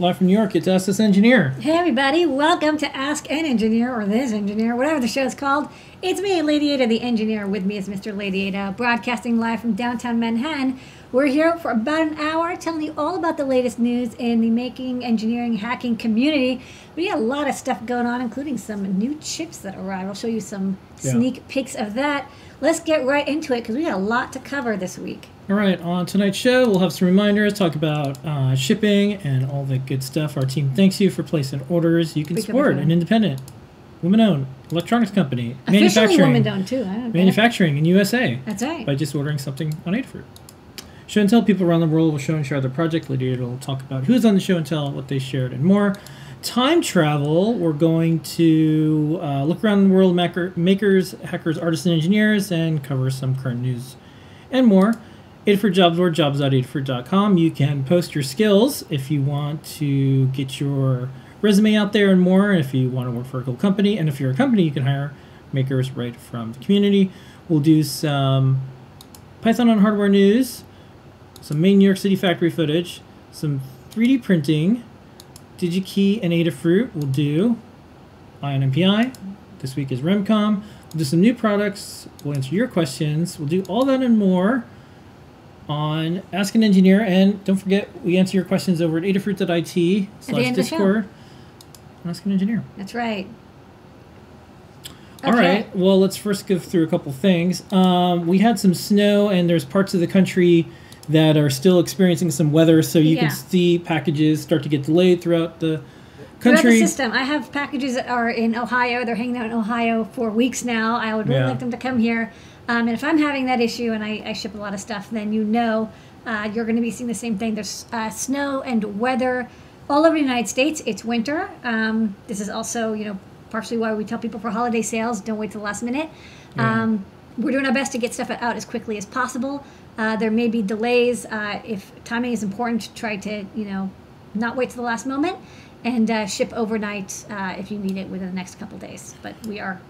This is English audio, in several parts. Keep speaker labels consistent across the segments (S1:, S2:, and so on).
S1: Live from New York, it's Ask This Engineer.
S2: Hey everybody, welcome to Ask an Engineer or This Engineer, whatever the show's called. It's me, Lady Ada, the engineer. With me is Mr. Lady Ada, broadcasting live from downtown Manhattan. We're here for about an hour telling you all about the latest news in the making, engineering, hacking community. We got a lot of stuff going on, including some new chips that arrived. I'll show you some
S1: Yeah.
S2: sneak peeks of that. Let's get right into it because we got a lot to cover this week.
S1: All right, on tonight's show, we'll have some reminders, talk about uh, shipping and all the good stuff. Our team thanks you for placing orders. You can support an independent, women owned electronics company,
S2: Officially
S1: manufacturing,
S2: too.
S1: Manufacturing in USA
S2: That's right.
S1: by just ordering something on Adafruit. Show and tell people around the world will show and share their project. Lydia will talk about who's on the show and tell, what they shared, and more. Time travel, we're going to uh, look around the world, maker, makers, hackers, artists, and engineers, and cover some current news and more. Adafruit Jobs or jobs.adafruit.com. You can post your skills if you want to get your resume out there and more. If you want to work for a cool company, and if you're a company, you can hire makers right from the community. We'll do some Python on hardware news, some main New York City factory footage, some 3D printing, DigiKey and Adafruit will do Eye on NPI. This week is Remcom. We'll do some new products. We'll answer your questions. We'll do all that and more on Ask an Engineer. And don't forget, we answer your questions over at adafruit.it slash
S2: end of the show.
S1: Discord. Ask an Engineer.
S2: That's right.
S1: All right. Well, let's first go through a couple things. Um, we had some snow, and there's parts of the country that are still experiencing some weather, so you
S2: Yeah.
S1: can see packages start to get delayed throughout the
S2: Throughout the
S1: country.
S2: system, I have packages that are in Ohio. They're hanging out in Ohio for weeks now. I would really
S1: Yeah.
S2: like them to come here. Um, and if I'm having that issue and I, I ship a lot of stuff, then you know uh, you're going to be seeing the same thing. There's uh, snow and weather all over the United States. It's winter. Um, this is also, you know, partially why we tell people for holiday sales, don't wait till the last minute.
S1: Yeah.
S2: Um, we're doing our best to get stuff out as quickly as possible. Uh, there may be delays. Uh, if timing is important, try to, you know, not wait to the last moment and uh, ship overnight uh, if you need it within the next couple days. But we are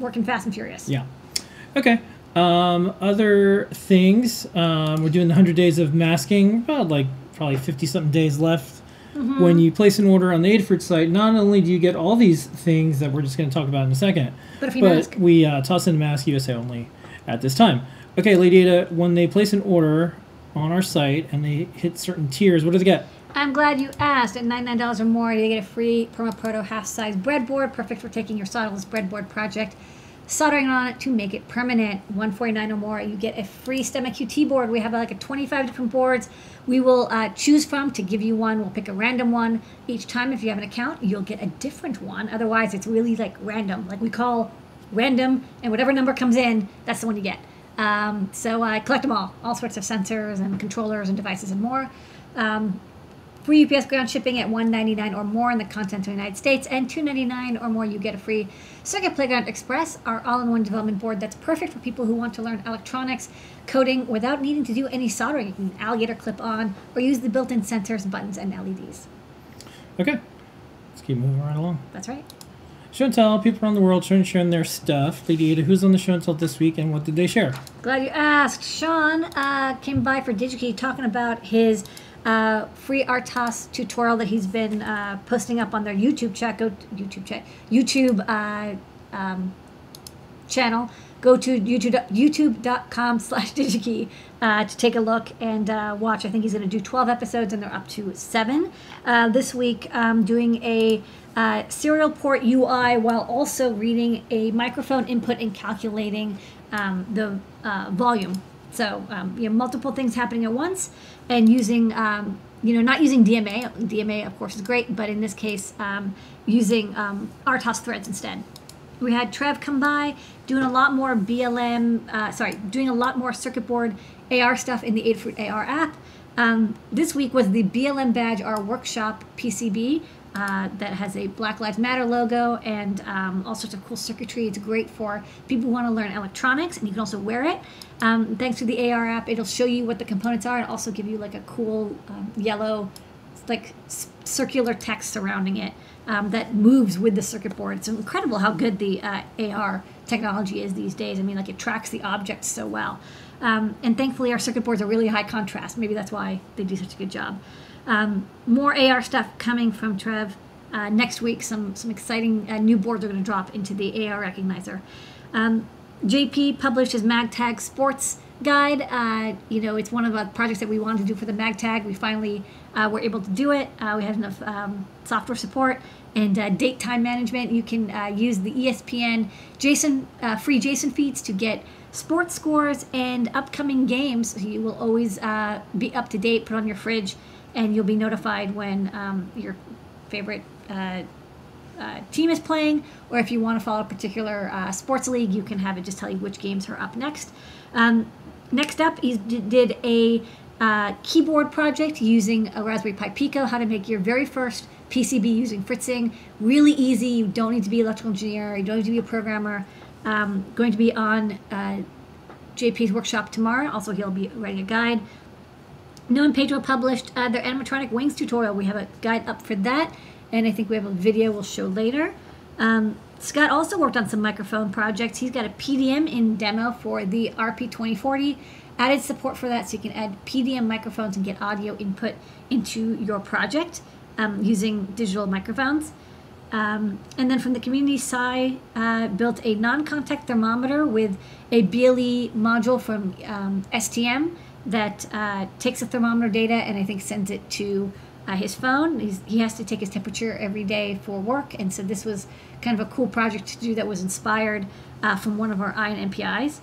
S2: working fast and furious.
S1: Yeah. Okay. Um, other things. Um, we're doing the 100 days of masking. About like probably 50 something days left.
S2: Mm-hmm.
S1: When you place an order on the Adafruit site, not only do you get all these things that we're just going to talk about in a second,
S2: But if you
S1: but
S2: mask,
S1: we uh, toss in a Mask USA only at this time. Okay, Lady Ada, when they place an order on our site and they hit certain tiers, what do they get?
S2: I'm glad you asked. At $99 or more, you get a free Perma Proto half-size breadboard, perfect for taking your solderless breadboard project, soldering on it to make it permanent. 149 or more, you get a free STEMMA QT board. We have like a 25 different boards we will uh, choose from to give you one. We'll pick a random one each time. If you have an account, you'll get a different one. Otherwise, it's really like random. Like we call random, and whatever number comes in, that's the one you get. Um, so I collect them all, all sorts of sensors and controllers and devices and more. Um, Free UPS ground shipping at $1.99 or more in the continental United States, and $2.99 or more you get a free Circuit Playground Express, our all-in-one development board that's perfect for people who want to learn electronics coding without needing to do any soldering. You can alligator clip on or use the built-in sensors, buttons, and LEDs.
S1: Okay, let's keep moving right along.
S2: That's right.
S1: Show and tell people around the world showing sharing their stuff. Lady Ada, who's on the show and tell this week, and what did they share?
S2: Glad you asked. Sean uh, came by for DigiKey talking about his uh, FreeRTOS tutorial that he's been uh, posting up on their YouTube chat. Go YouTube chat, YouTube uh, um, channel. Go to YouTube, youtube.com slash DigiKey uh, to take a look and uh, watch. I think he's going to do 12 episodes and they're up to seven. Uh, this week, um, doing a uh, serial port UI while also reading a microphone input and calculating um, the uh, volume. So um, you have multiple things happening at once, and using um, you know not using DMA. DMA of course is great, but in this case um, using um, RTOS threads instead. We had Trev come by doing a lot more BLM, uh, sorry, doing a lot more circuit board AR stuff in the Adafruit AR app. Um, this week was the BLM Badge R Workshop PCB uh, that has a Black Lives Matter logo and um, all sorts of cool circuitry. It's great for people who want to learn electronics, and you can also wear it. Um, thanks to the AR app, it'll show you what the components are and also give you like a cool um, yellow, like circular text surrounding it um, that moves with the circuit board. It's incredible how good the uh, AR technology is these days. I mean, like it tracks the objects so well. Um, and thankfully, our circuit boards are really high contrast. Maybe that's why they do such a good job. Um, more AR stuff coming from Trev uh, next week. Some some exciting uh, new boards are going to drop into the AR recognizer. Um, JP published his MagTag Sports guide. Uh, you know, it's one of the projects that we wanted to do for the MagTag. We finally uh, were able to do it. Uh, we have enough um, software support and uh, date time management. You can uh, use the ESPN JSON uh, free JSON feeds to get sports scores and upcoming games. So you will always be up to date. Put on your fridge, and you'll be notified when um, your favorite. Uh, team is playing, or if you want to follow a particular uh, sports league, you can have it just tell you which games are up next. Um, next up, he did a uh, keyboard project using a Raspberry Pi Pico, how to make your very first PCB using Fritzing. Really easy. You don't need to be an electrical engineer. You don't need to be a programmer. Um, going to be on uh, JP's workshop tomorrow. Also, he'll be writing a guide. Noah and Pedro published uh, their animatronic wings tutorial. We have a guide up for that, and I think we have a video we'll show later. Um, Scott also worked on some microphone projects. He's got a PDM in demo for the RP2040. Added support for that so you can add PDM microphones and get audio input into your project um, using digital microphones. Um, and then from the community side, uh, built a non-contact thermometer with a BLE module from um, STM that uh, takes the thermometer data and I think sends it to uh, his phone. He's, he has to take his temperature every day for work, and so this was kind of a cool project to do that was inspired uh, from one of our Eye on NPIs.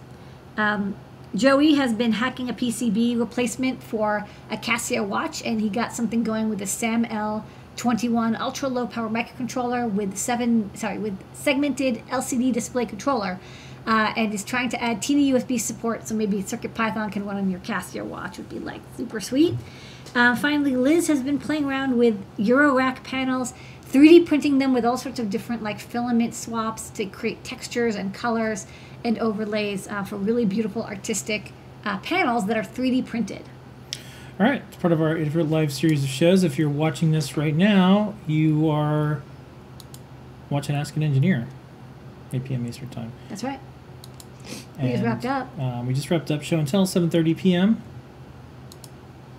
S2: Um, Joey has been hacking a PCB replacement for a Casio watch, and he got something going with a SAM L21 ultra low power microcontroller with seven sorry with segmented LCD display controller. Uh, and is trying to add TinyUSB support, so maybe Circuit Python can run on your Casio watch would be like super sweet. Uh, finally, Liz has been playing around with Eurorack panels, 3D printing them with all sorts of different like filament swaps to create textures and colors and overlays uh, for really beautiful artistic uh, panels that are 3D printed.
S1: All right, it's part of our Adafruit Live series of shows. If you're watching this right now, you are watching Ask an Engineer, 8 p.m. Eastern Time.
S2: That's right. We and, just wrapped up.
S1: Um, we just wrapped up show and tell 7:30 p.m.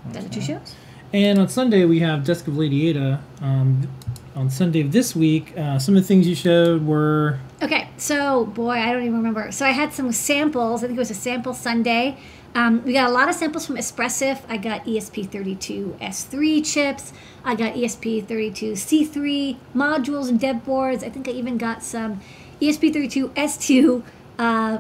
S2: That's two shows.
S1: And on Sunday we have Desk of Lady Ada. Um, on Sunday of this week, uh, some of the things you showed were.
S2: Okay, so boy, I don't even remember. So I had some samples. I think it was a sample Sunday. Um, we got a lot of samples from Espressif. I got ESP32S3 chips. I got ESP32C3 modules and dev boards. I think I even got some ESP32S2 uh,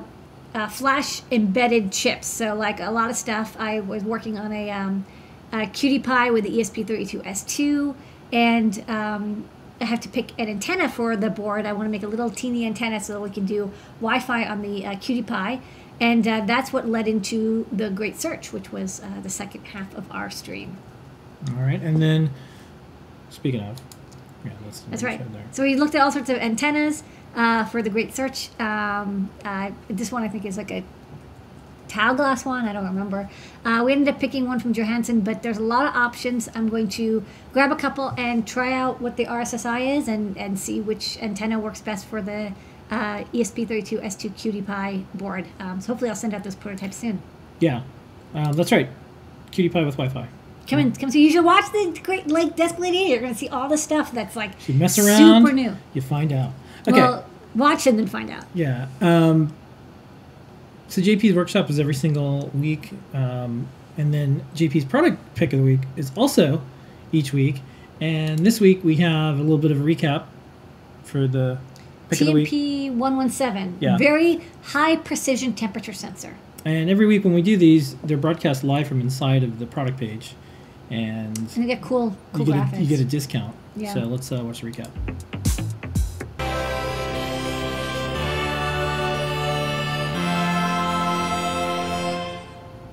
S2: uh, flash embedded chips. So like a lot of stuff. I was working on a, um, a QT Py with the ESP32S2, and um, I have to pick an antenna for the board. I want to make a little teeny antenna so that we can do Wi-Fi on the uh, QT Py. And uh, that's what led into the Great Search, which was uh, the second half of our stream.
S1: All right, and then speaking of,
S2: yeah, that's, that's right. So we looked at all sorts of antennas uh, for the Great Search. Um, uh, this one I think is like a tile glass one. I don't remember. Uh, we ended up picking one from Johanson, but there's a lot of options. I'm going to grab a couple and try out what the RSSI is and, and see which antenna works best for the uh, ESP32S2 QT Py board. Um, so hopefully I'll send out those prototypes soon.
S1: Yeah, uh, that's right. QT Py with Wi-Fi.
S2: Come in, come see. You should watch the Great Lake Desk Lady. You're going to see all the stuff that's like
S1: you mess around,
S2: super new.
S1: You find out. Okay.
S2: Well, watch and then find out.
S1: Yeah. Um, so JP's workshop is every single week, um, and then JP's product pick of the week is also each week. And this week we have a little bit of a recap for the
S2: pick TMP of the week. 117. Yeah. Very high precision temperature sensor.
S1: And every week when we do these, they're broadcast live from inside of the product page. And, and
S2: you get cool, cool
S1: you
S2: get graphics.
S1: A, you get a discount. Yeah. So let's uh, watch the recap.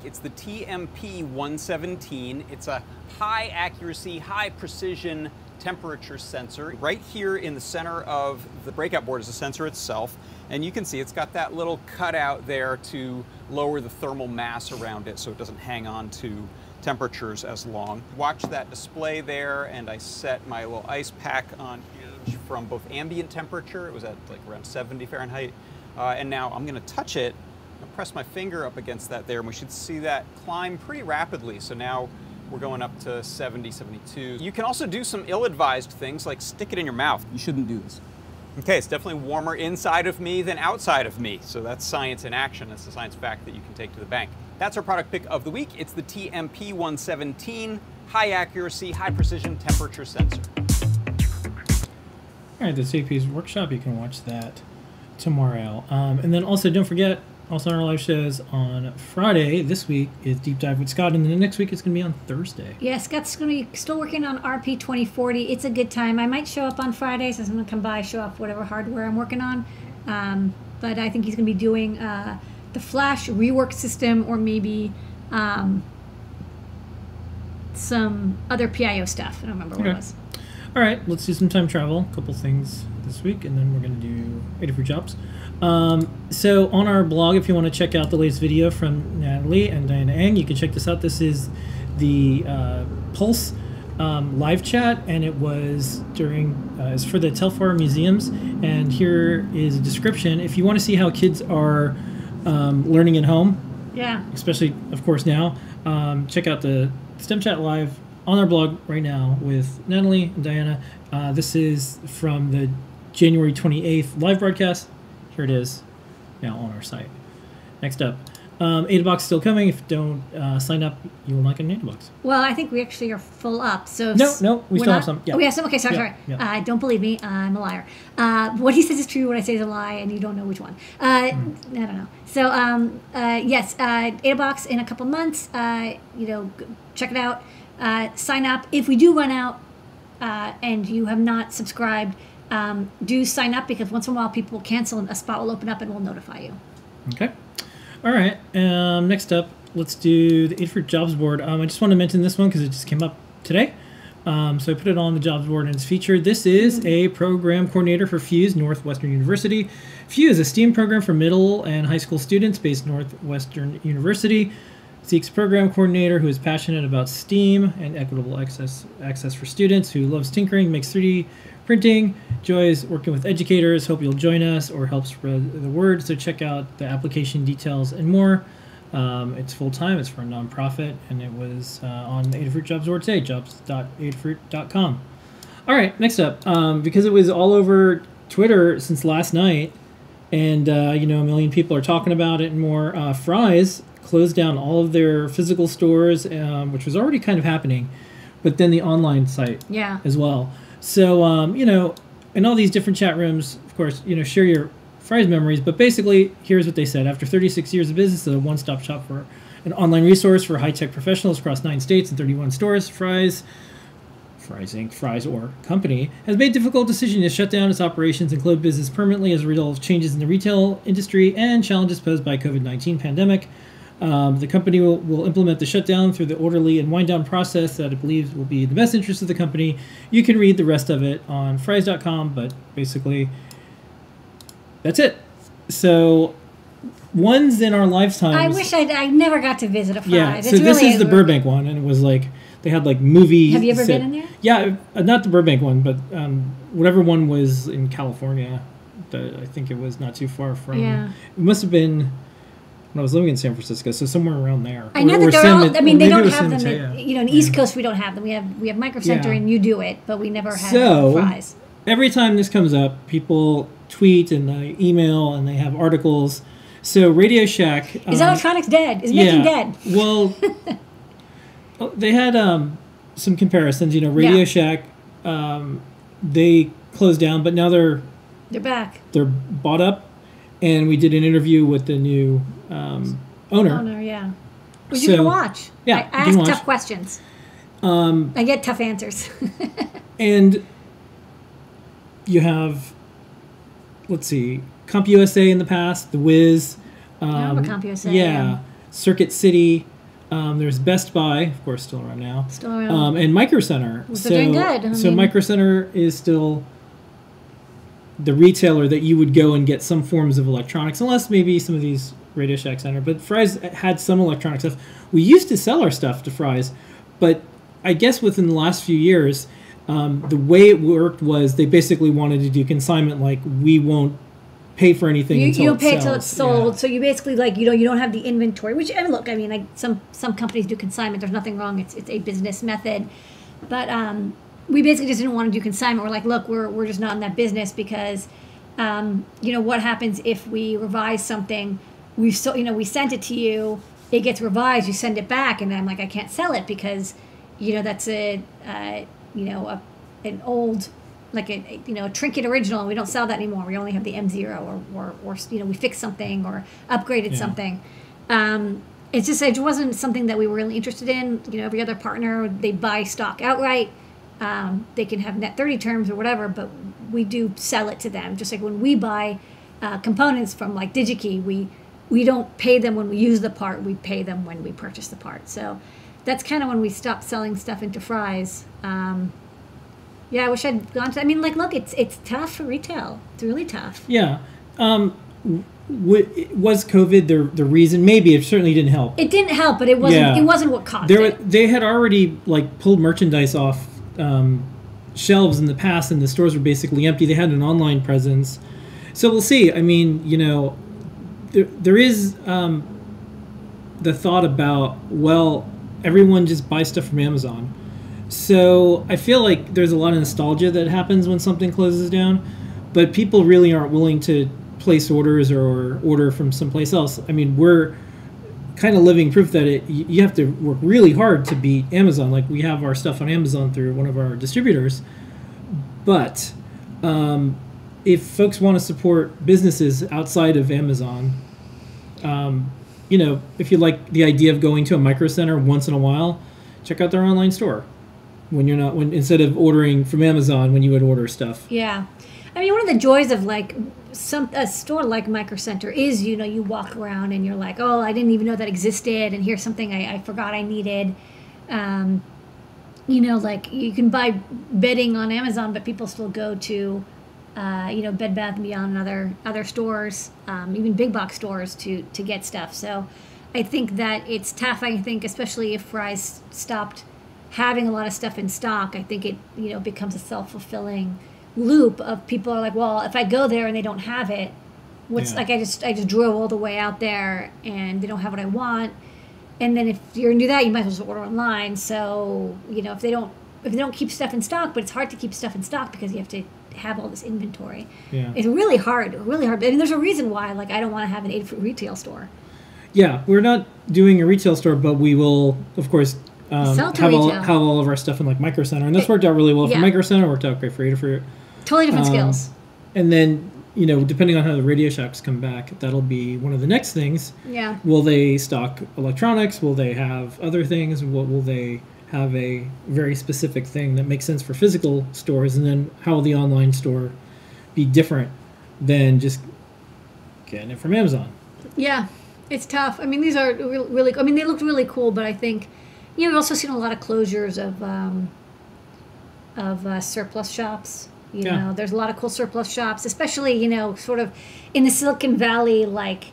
S3: It's the TMP117. It's a high accuracy, high precision temperature sensor. Right here in the center of the breakout board is the sensor itself. And you can see it's got that little cutout there to lower the thermal mass around it so it doesn't hang on to temperatures as long. Watch that display there and I set my little ice pack on from both ambient temperature, it was at like around 70 Fahrenheit, uh, and now I'm gonna touch it press my finger up against that there, and we should see that climb pretty rapidly. So now we're going up to 70, 72. You can also do some ill-advised things like stick it in your mouth. You shouldn't do this. Okay, it's definitely warmer inside of me than outside of me. So that's science in action. That's a science fact that you can take to the bank. That's our product pick of the week. It's the TMP 117 high accuracy, high precision temperature sensor.
S1: All right, the JP's workshop. You can watch that tomorrow. Um, and then also, don't forget, also on our live shows on Friday this week is Deep Dive with Scott, and then the next week it's going to be on Thursday.
S2: Yeah, Scott's going to be still working on RP 2040. It's a good time. I might show up on Fridays. I'm going to come by, show off whatever hardware I'm working on. Um, but I think he's going to be doing uh, the Flash rework system or maybe um, some other PIO stuff. I don't remember what
S1: Okay.
S2: it was.
S1: All right, let's do some time travel. A couple things this week, and then we're going to do 84 jobs. Um, so on our blog, if you want to check out the latest video from Natalie and Diana Eng, you can check this out. This is the uh, Pulse um, live chat, and it was during uh, it's for the Telfair museums. And here is a description. If you want to see how kids are um, learning at home,
S2: Yeah.
S1: especially of course now. Um, check out the STEM Chat Live on our blog right now with Natalie and Diana. Uh, this is from the January 28th live broadcast. Here it is now on our site. Next up, um, AdaBox is still coming. If you don't uh, sign up, you will not get an AdaBox.
S2: Well, I think we actually are full up. So
S1: No, no, we still have some, yeah.
S2: Oh, we have some. Okay, sorry,
S1: Yeah,
S2: sorry.
S1: yeah.
S2: Uh, don't believe me. I'm a liar. Uh, what he says is true. What I say is a lie, and you don't know which one. Uh,
S1: Hmm.
S2: I don't know. So, um, uh, yes, uh, Box in a couple months. Uh, you know, check it out. Uh, sign up. If we do run out, uh, and you have not subscribed, um, do sign up because once in a while people will cancel and a spot will open up and we'll notify you.
S1: Okay. All right. Um, next up, let's do the Adafruit Jobs Board. Um, I just want to mention this one because it just came up today. Um, so I put it on the Jobs Board and it's featured. This is a program coordinator for Fuse Northwestern University. Fuse is a STEAM program for middle and high school students based Northwestern University. Seeks program coordinator who is passionate about STEAM and equitable access access for students who loves tinkering, makes 3D printing, enjoys working with educators. Hope you'll join us or help spread the word. So check out the application details and more. Um, it's full time. It's for a nonprofit, and it was uh, on the Adafruit Jobs Board today. Jobs.adafruit.com. All right, next up, um, because it was all over Twitter since last night, and uh, you know a million people are talking about it and more. Uh, Fry's closed down all of their physical stores, um, which was already kind of happening, but then the online site
S2: Yeah.
S1: as well. So um, you know, in all these different chat rooms, of course, you know, share your Fry's memories. But basically, here's what they said: After 36 years of business, a one-stop shop for an online resource for high-tech professionals across nine states and 31 stores. Fry's. Fry's Inc., Fry's or Company, has made difficult decision to shut down its operations and close business permanently as a result of changes in the retail industry and challenges posed by COVID-19 pandemic. Um, the company will, will implement the shutdown through the orderly and wind down process that it believes will be in the best interest of the company. You can read the rest of it on frys.com, but basically, that's it. So, ones in our lifetimes.
S2: I wish I'd, I never got to visit a Fry's.
S1: Yeah,
S2: It's
S1: so this
S2: really
S1: is the Burbank one, and it was like they had like movie.
S2: Have you ever
S1: set-
S2: been in there?
S1: Yeah, uh, not the Burbank one, but um, whatever one was in California. The, I think it was not too far from.
S2: Yeah.
S1: It must have been when I was living in San Francisco, so somewhere around there.
S2: I know
S1: or,
S2: that they're
S1: San
S2: all. I mean, they don't have
S1: San
S2: them.
S1: Mateo.
S2: In, you know, in the East Coast we don't have them. We have we have Micro Center
S1: Yeah.
S2: and you do it, but we never have
S1: So-
S2: Fry's.
S1: every time this comes up, people tweet and they email and they have articles. So Radio Shack
S2: Is
S1: um,
S2: electronics dead? Is making dead?
S1: Well, they had um, some comparisons. You know, Radio Shack, um, they closed down, but now they're
S2: They're back.
S1: they're bought up, and we did an interview with the new um, owner.
S2: Owner, yeah. Well, you
S1: So-
S2: can watch.
S1: Yeah,
S2: I ask
S1: watch.
S2: tough questions.
S1: Um,
S2: I get tough answers.
S1: and you have, let's see, CompUSA in the past, the Wiz. Um,
S2: CompUSA,
S1: Yeah,
S2: yeah.
S1: Circuit City. Um, there's Best Buy, of course, still around now.
S2: Still around.
S1: um, and Micro Center.
S2: Well,
S1: so,
S2: doing good. I
S1: so
S2: mean-
S1: Micro Center is still the retailer that you would go and get some forms of electronics, unless maybe some of these Radio Shack Center. But Fry's had some electronic stuff. We used to sell our stuff to Fry's, but I guess within the last few years, um, the way it worked was they basically wanted to do consignment, like we won't pay for anything
S2: you,
S1: until
S2: you don't pay
S1: sells.
S2: until it's sold.
S1: Yeah.
S2: So you basically like you know you don't have the inventory. Which and look, I mean, like some some companies do consignment. There's nothing wrong. It's it's a business method, but um, we basically just didn't want to do consignment. We're like, look, we're we're just not in that business because, um, you know, what happens if we revise something? We so you know we sent it to you. It gets revised. You send it back, and I'm like, I can't sell it because, you know, that's a uh, you know a an old like a you know a trinket original and we don't sell that anymore we only have the m0 or or, or you know we fixed something or upgraded
S1: Yeah.
S2: something um, it's just it wasn't something that we were really interested in you know every other partner they buy stock outright um, they can have net 30 terms or whatever but we do sell it to them just like when we buy uh, components from like digikey we we don't pay them when we use the part we pay them when we purchase the part so that's kind of when we stopped selling stuff into Fry's um, yeah, I wish I'd gone to. I mean, like, look, it's it's tough for retail. It's really tough.
S1: Yeah. Um, was COVID the the reason? Maybe it certainly didn't help.
S2: It didn't help, but it wasn't.
S1: Yeah.
S2: It wasn't what caused
S1: There,
S2: it.
S1: they had already like pulled merchandise off um, shelves in the past, and the stores were basically empty. They had an online presence, so we'll see. I mean, you know, there there is um, the thought about well, everyone just buys stuff from Amazon. So I feel like there's a lot of nostalgia that happens when something closes down, but people really aren't willing to place orders or order from someplace else. I mean, we're kind of living proof that it you have to work really hard to beat Amazon. Like we have our stuff on Amazon through one of our distributors, but um, if folks want to support businesses outside of Amazon, um, you know, if you like the idea of going to a micro center once in a while, check out their online store. When you're not when instead of ordering from Amazon when you would order stuff.
S2: Yeah, I mean, one of the joys of like some a store like Micro Center is you know you walk around and you're like, oh, I didn't even know that existed, and here's something I, I forgot I needed. Um, you know, like you can buy bedding on Amazon, but people still go to, uh, you know, Bed Bath and Beyond and other other stores, um, even big box stores to to get stuff. So, I think that it's tough. I think especially if Fry's stopped having a lot of stuff in stock, I think it you know becomes a self fulfilling loop of people are like, well, if I go there and they don't have it, what's
S1: Yeah.
S2: like I just I just drove all the way out there and they don't have what I want. And then if you're gonna do that, you might as well order online. So you know if they don't if they don't keep stuff in stock, but it's hard to keep stuff in stock because you have to have all this inventory.
S1: Yeah.
S2: It's really hard, really hard. I mean, there's a reason why like I don't want to have an aid retail store.
S1: Yeah, we're not doing a retail store, but we will, of course, um, have all have all of our stuff in like Micro Center, and that's worked out really well for
S2: Yeah.
S1: Micro Center. Worked out great for Adafruit.
S2: Totally different
S1: Um,
S2: skills.
S1: And then you know, depending on how the Radio Shacks come back, that'll be one of the next things.
S2: Yeah.
S1: Will they stock electronics? Will they have other things? What will they have a very specific thing that makes sense for physical stores? And then how will the online store be different than just getting it from Amazon?
S2: Yeah, it's tough. I mean, these are really. I mean, they looked really cool, but I think, you know, we've also seen a lot of closures of um, of uh, surplus shops. You
S1: Yeah.
S2: know, there's a lot of cool surplus shops, especially you know, sort of in the Silicon Valley, like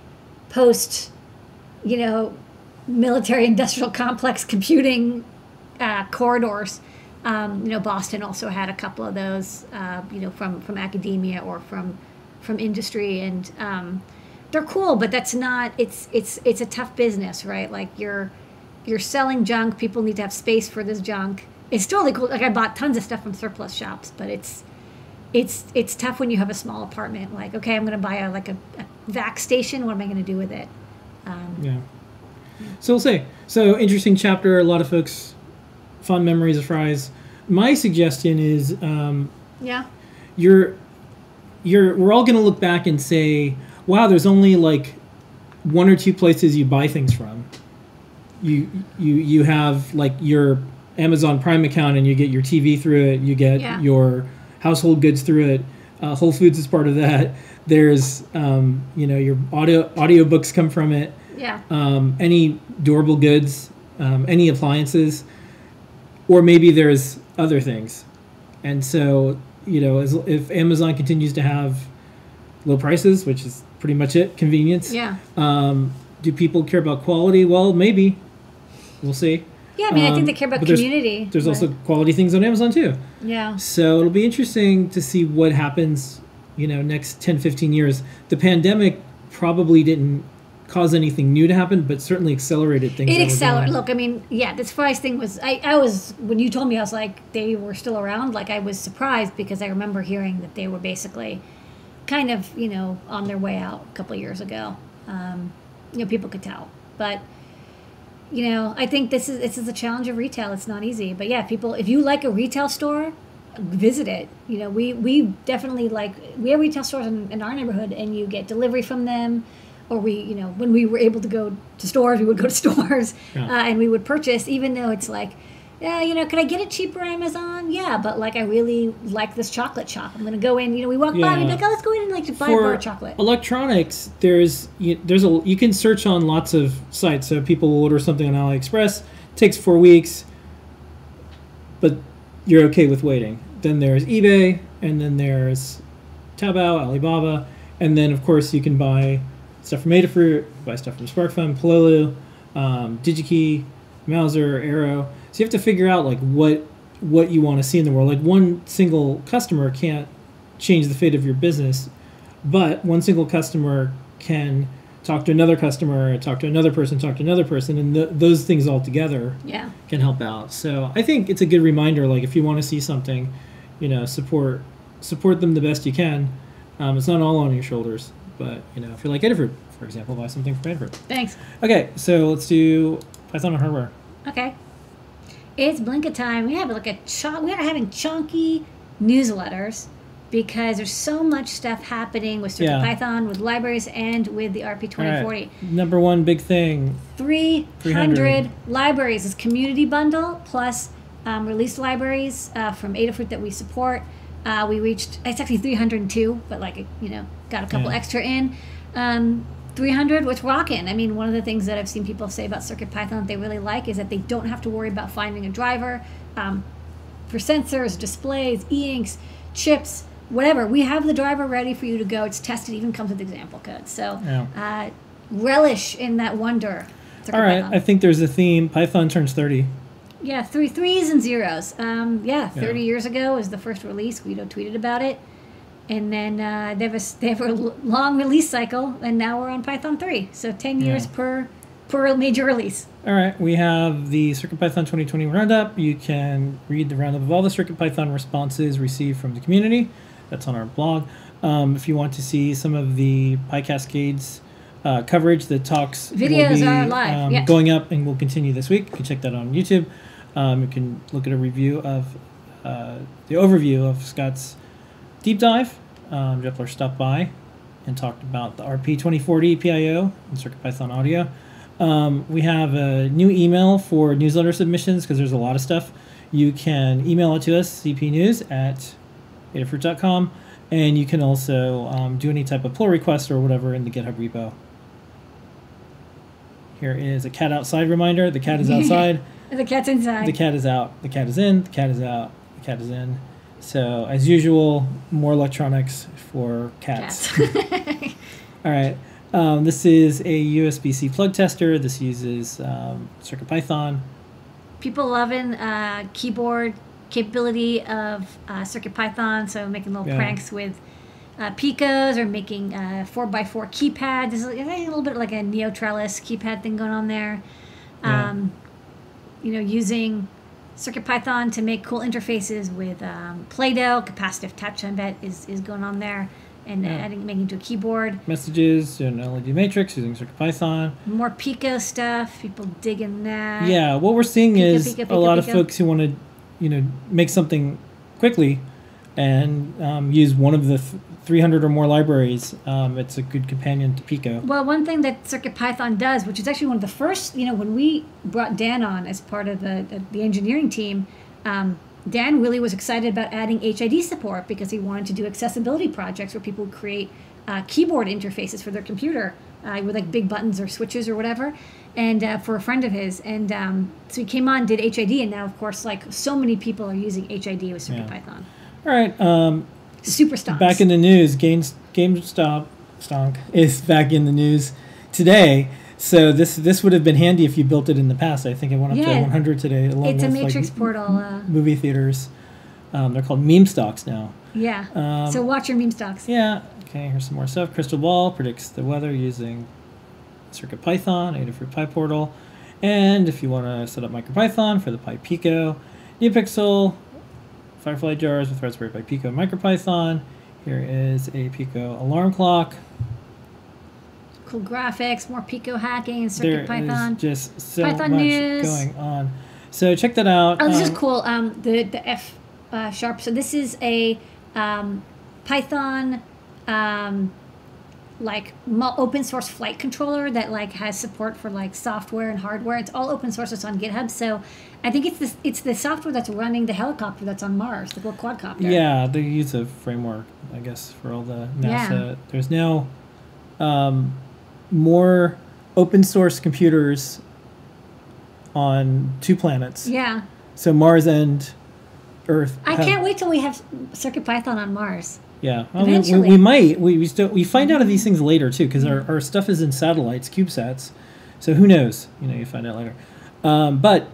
S2: post, you know, military industrial complex computing uh, corridors. Um, you know, Boston also had a couple of those. Uh, you know, from from academia or from from industry, and um, they're cool, but that's not. It's it's it's a tough business, right? Like you're you're selling junk. People need to have space for this junk. It's totally cool. Like I bought tons of stuff from surplus shops, but it's it's it's tough when you have a small apartment. Like, okay, I'm going to buy a like a, a vac station. What am I going to do with it? Um,
S1: Yeah. So we'll say. So interesting chapter. A lot of folks fond memories of Fry's. My suggestion is um,
S2: yeah,
S1: you're you're we're all going to look back and say, wow, there's only like one or two places you buy things from. You you you have like your Amazon Prime account and you get your TV through it. You get
S2: Yeah.
S1: your household goods through it. Uh, Whole Foods is part of that. There's um, you know your audio audiobooks come from it
S2: yeah,
S1: um, any durable goods, um, any appliances, or maybe there's other things. And so, you know, as, if Amazon continues to have low prices, which is pretty much it, convenience.
S2: yeah,
S1: Um, do people care about quality? Well, maybe. We'll see.
S2: Yeah. I mean, I think
S1: Um,
S2: they care about
S1: there's-
S2: community.
S1: There's also quality things on Amazon too.
S2: yeah,
S1: So it'll be interesting to see what happens you know next 10 15 years the pandemic probably didn't cause anything new to happen but certainly accelerated things
S2: It accelerated. Look, I mean, yeah, this Fry's thing was. I, I was when you told me, I was like, they were still around. Like, I was surprised because I remember hearing that they were basically, kind of, you know, on their way out a couple of years ago. Um, you know, people could tell, but you know, I think this is this is a challenge of retail. It's not easy, but yeah, people. If you like a retail store, visit it. You know, we we definitely like we have retail stores in, in our neighborhood, and you get delivery from them. Or we, you know, when we were able to go to stores, we would go to stores,
S1: Yeah.
S2: uh, and we would purchase, even though it's like, yeah, you know, can I get it cheaper Amazon? Yeah, but like I really like this chocolate shop. I'm gonna go in. You know, we walk by, and be
S1: Yeah.
S2: like, oh, let's go in and like buy a bar of chocolate.
S1: electronics, there's you, there's a you can search on lots of sites. So people will order something on AliExpress, takes four weeks, but you're okay with waiting. Then there's eBay, and then there's Taobao, Alibaba, and then of course you can buy stuff from Adafruit, buy stuff from SparkFun, Pololu, um, DigiKey, Mouser, Arrow. So you have to figure out like what what you want to see in the world. Like one single customer can't change the fate of your business, but one single customer can talk to another customer, talk to another person, talk to another person, and th- those things all together
S2: yeah.
S1: can help out. So I think it's a good reminder. Like if you want to see something, you know, support support them the best you can. Um, it's not all on your shoulders, but you know, if you're like Adafruit, for example, buy something from Adafruit.
S2: Thanks.
S1: Okay, so let's do Python and hardware.
S2: Okay. It's Blinka time. We have like a chunk. We are having chunky newsletters because there's so much stuff happening with
S1: Yeah.
S2: CircuitPython, with libraries, and with the RP
S1: All right,
S2: 2040.
S1: Number one big thing.
S2: 300,
S1: 300.
S2: libraries is community bundle plus um, released libraries uh, from Adafruit that we support. Uh, we reached it's actually 302, but like you know, got a couple
S1: Yeah.
S2: extra in. Um, 300, what's rocking? I mean, one of the things that I've seen people say about CircuitPython that they really like is that they don't have to worry about finding a driver um, for sensors, displays, e-inks, chips, whatever. We have the driver ready for you to go. It's tested, even comes with example code. So
S1: Yeah.
S2: uh, relish in that wonder.
S1: All right,
S2: CircuitPython.
S1: I think there's a theme. Python turns 30.
S2: Yeah, three threes and zeros. Um, yeah,
S1: Yeah.
S2: 30 years ago was the first release. Guido tweeted about it. And then uh, they, have a, s- they have a l- long release cycle, and now we're on Python 3. So 10 years
S1: Yeah.
S2: per per major release.
S1: All right, we have the CircuitPython 2020 roundup. You can read the roundup of all the CircuitPython responses received from the community. That's on our blog. Um, if you want to see some of the PyCascades uh, coverage, the talks will
S2: Videos
S1: be
S2: are live,
S1: um,
S2: yeah.
S1: going up and will continue this week. You can check that on YouTube. Um, you can look at a review of uh, the overview of Scott's deep dive. Um, Jepler stopped by and talked about the RP 2040 PIO and CircuitPython audio. Um, we have a new email for newsletter submissions because there's a lot of stuff. You can email it to us, cpnews at adafruit.com, and you can also um, do any type of pull request or whatever in the GitHub repo. Here is a cat outside reminder. The cat is outside.
S2: The cat's inside.
S1: the cat is out. The cat is in. The cat is out. The cat is in. So, as usual, more electronics for cats.
S2: Cats.
S1: All right. Um, this is a USB C plug tester. This uses um, CircuitPython.
S2: People loving uh, keyboard capability of uh, CircuitPython, so making little
S1: Yeah.
S2: pranks with uh, Picos or making uh, 4x4 keypad. There's a, a little bit like a Neo Trellis keypad thing going on there.
S1: Yeah.
S2: Um, you know, using CircuitPython to make cool interfaces with um, Play-Doh, capacitive touch, I bet, is, is going on there. And
S1: Yeah.
S2: adding, making to a keyboard.
S1: Messages and LED matrix using CircuitPython.
S2: More Pico stuff, people digging that.
S1: Yeah, what we're seeing
S2: Pico,
S1: is
S2: Pico,
S1: a
S2: Pico,
S1: lot of folks who want to, you know, make something quickly and um, use one of the th- 300 or more libraries. Um, it's a good companion to Pico.
S2: Well, one thing that CircuitPython does, which is actually one of the first, you know, when we brought Dan on as part of the, the, the engineering team, um, Dan really was excited about adding HID support because he wanted to do accessibility projects where people would create uh, keyboard interfaces for their computer uh, with like big buttons or switches or whatever. And uh, for a friend of his, and um, so he came on, did HID, and now of course, like so many people are using HID with
S1: Yeah.
S2: CircuitPython.
S1: All right. Um,
S2: Super stonks.
S1: back in the news, Games, GameStop stonk is back in the news today. So this this would have been handy if you built it in the past. I think it went up to 100 today, along
S2: it's a
S1: with
S2: Matrix
S1: like
S2: portal. Uh,
S1: movie theaters. Um, they're called meme stocks now.
S2: Yeah.
S1: Um,
S2: so watch your meme stocks.
S1: Yeah. Okay. Here's some more stuff. Crystal Ball predicts the weather using Circuit Python, Adafruit PyPortal, and if you want to set up MicroPython for the PyPico, NeoPixel, Firefly jars with Raspberry Pi Pico MicroPython. Here is a Pico alarm clock.
S2: Cool graphics, more Pico hacking, and
S1: There
S2: Circuit
S1: is just so
S2: Python
S1: much
S2: news.
S1: going on. So check that out.
S2: Oh, this is
S1: Um,
S2: cool. Um, the the F uh, sharp. So this is a um, Python um, like open source flight controller that like has support for like software and hardware. It's all open source. It's on GitHub. So I think it's this it's the software that's running the helicopter that's on Mars, the little quadcopter.
S1: Yeah, they use a framework, I guess, for all the NASA.
S2: Yeah.
S1: There's now um, more open source computers on two planets.
S2: Yeah.
S1: So Mars and Earth.
S2: I
S1: have-
S2: can't wait till we have Circuit Python on Mars.
S1: Yeah, well, we, we, we might. We we, still, we find out of these things later too, because our, our stuff is in satellites, CubeSats. So who knows? You know, you find out later. Um, but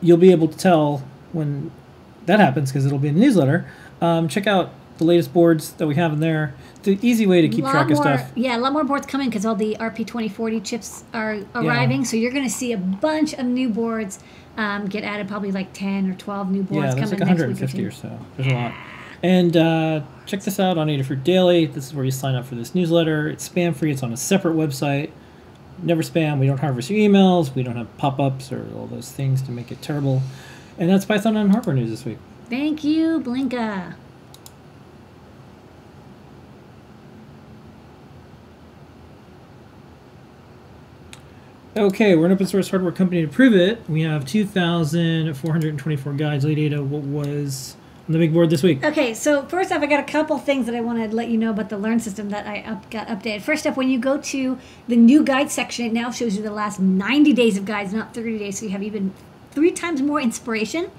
S1: you'll be able to tell when that happens because it'll be in the newsletter. Um, check out the latest boards that we have in there. It's an easy way to keep track of stuff.
S2: Yeah, a lot more boards coming because all the RP2040 chips are arriving. So you're going to see a bunch of new boards um, get added, probably like 10 or 12 new boards
S1: Yeah, there's
S2: coming
S1: like
S2: next week
S1: 150
S2: or
S1: or so. There's a lot. And uh, check this out on Adafruit Daily. This is where you sign up for this newsletter. It's spam free. It's on a separate website. Never spam. We don't harvest your emails. We don't have pop ups or all those things to make it terrible. And that's Python and hardware news this week.
S2: Thank you, Blinka.
S1: Okay, we're an open source hardware company to prove it. We have 2,424 guides. Lady Ada, what was the big board this week?
S2: Okay, so first off, I got a couple things that I want to let you know about the Learn system that I up, got updated. First up, when you go to the new guide section, it now shows you the last 90 days of guides, not 30 days, so you have even three times more inspiration.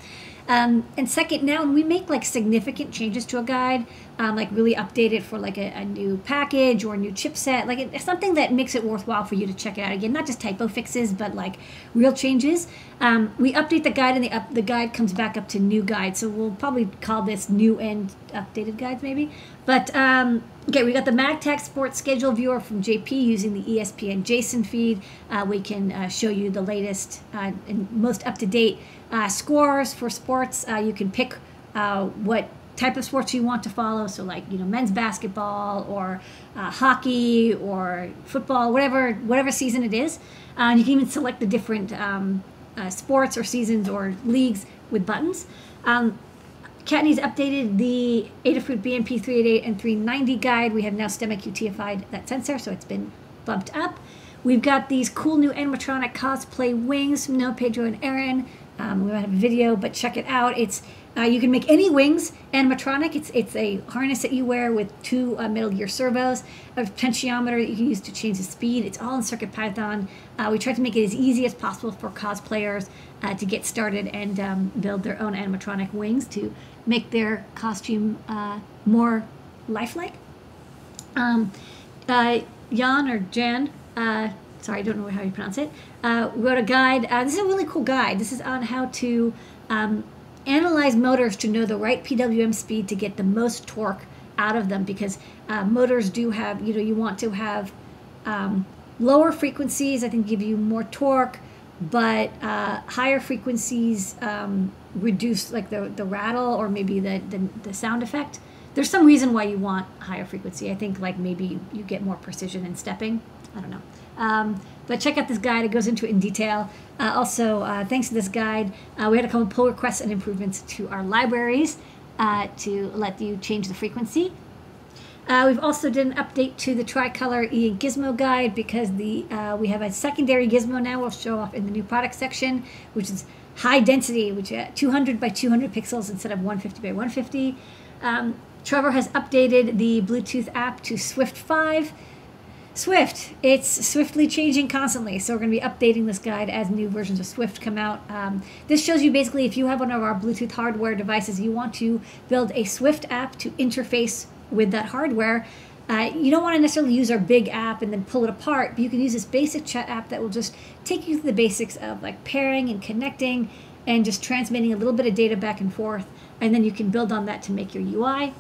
S2: Um, and second, now when we make like significant changes to a guide, um, like really update it for like a, a new package or a new chipset, like it, something that makes it worthwhile for you to check it out again, not just typo fixes, but like real changes. Um, we update the guide and the up, the guide comes back up to new guide. So we'll probably call this new and updated guides maybe. But um, okay, we got the MagTag Sports Schedule Viewer from JP using the ESPN JSON feed. Uh, we can uh, show you the latest uh, and most up to date uh, scores for sports. Uh, you can pick uh, what type of sports you want to follow. So, like you know, men's basketball or uh, hockey or football, whatever whatever season it is. Uh, and you can even select the different um, uh, sports or seasons or leagues with buttons. Um, Kattni's updated the Adafruit BMP 388 and 390 guide. We have now STEMMA QTified that sensor, so it's been bumped up. We've got these cool new animatronic cosplay wings from No Pedro, and Aaron. Um, we might have a video, but check it out. It's uh, you can make any wings animatronic. It's it's a harness that you wear with two uh, Metal Gear servos, a potentiometer that you can use to change the speed. It's all in Circuit Python. Uh, we tried to make it as easy as possible for cosplayers uh, to get started and um, build their own animatronic wings to make their costume uh, more lifelike. Um, uh, Jan or Jan, uh, sorry, I don't know how you pronounce it, wrote a guide. This is a really cool guide. This is on how to um, analyze motors to know the right PWM speed to get the most torque out of them because uh, motors do have, you know, you want to have um, lower frequencies, I think, give you more torque, but uh, higher frequencies um, reduce like the, the rattle or maybe the, the, the sound effect there's some reason why you want higher frequency. I think like maybe you get more precision in stepping. I don't know. Um, but check out this guide. It goes into it in detail. Uh, also, uh, thanks to this guide, uh, we had a couple pull requests and improvements to our libraries uh, to let you change the frequency. Uh, we've also did an update to the tricolor e gizmo guide because the we have a secondary gizmo now. We'll show off in the new product section, which is high density, which is 200 by 200 pixels instead of 150 by 150. Um, Trevor has updated the Bluetooth app to Swift 5. Swift, it's swiftly changing constantly, so we're going to be updating this guide as new versions of Swift come out. Um, this shows you basically if you have one of our Bluetooth hardware devices, you want to build a Swift app to interface with that hardware. Uh, you don't want to necessarily use our big app and then pull it apart, but you can use this basic chat app that will just take you through the basics of like pairing and connecting and just transmitting a little bit of data back and forth, and then you can build on that to make your UI.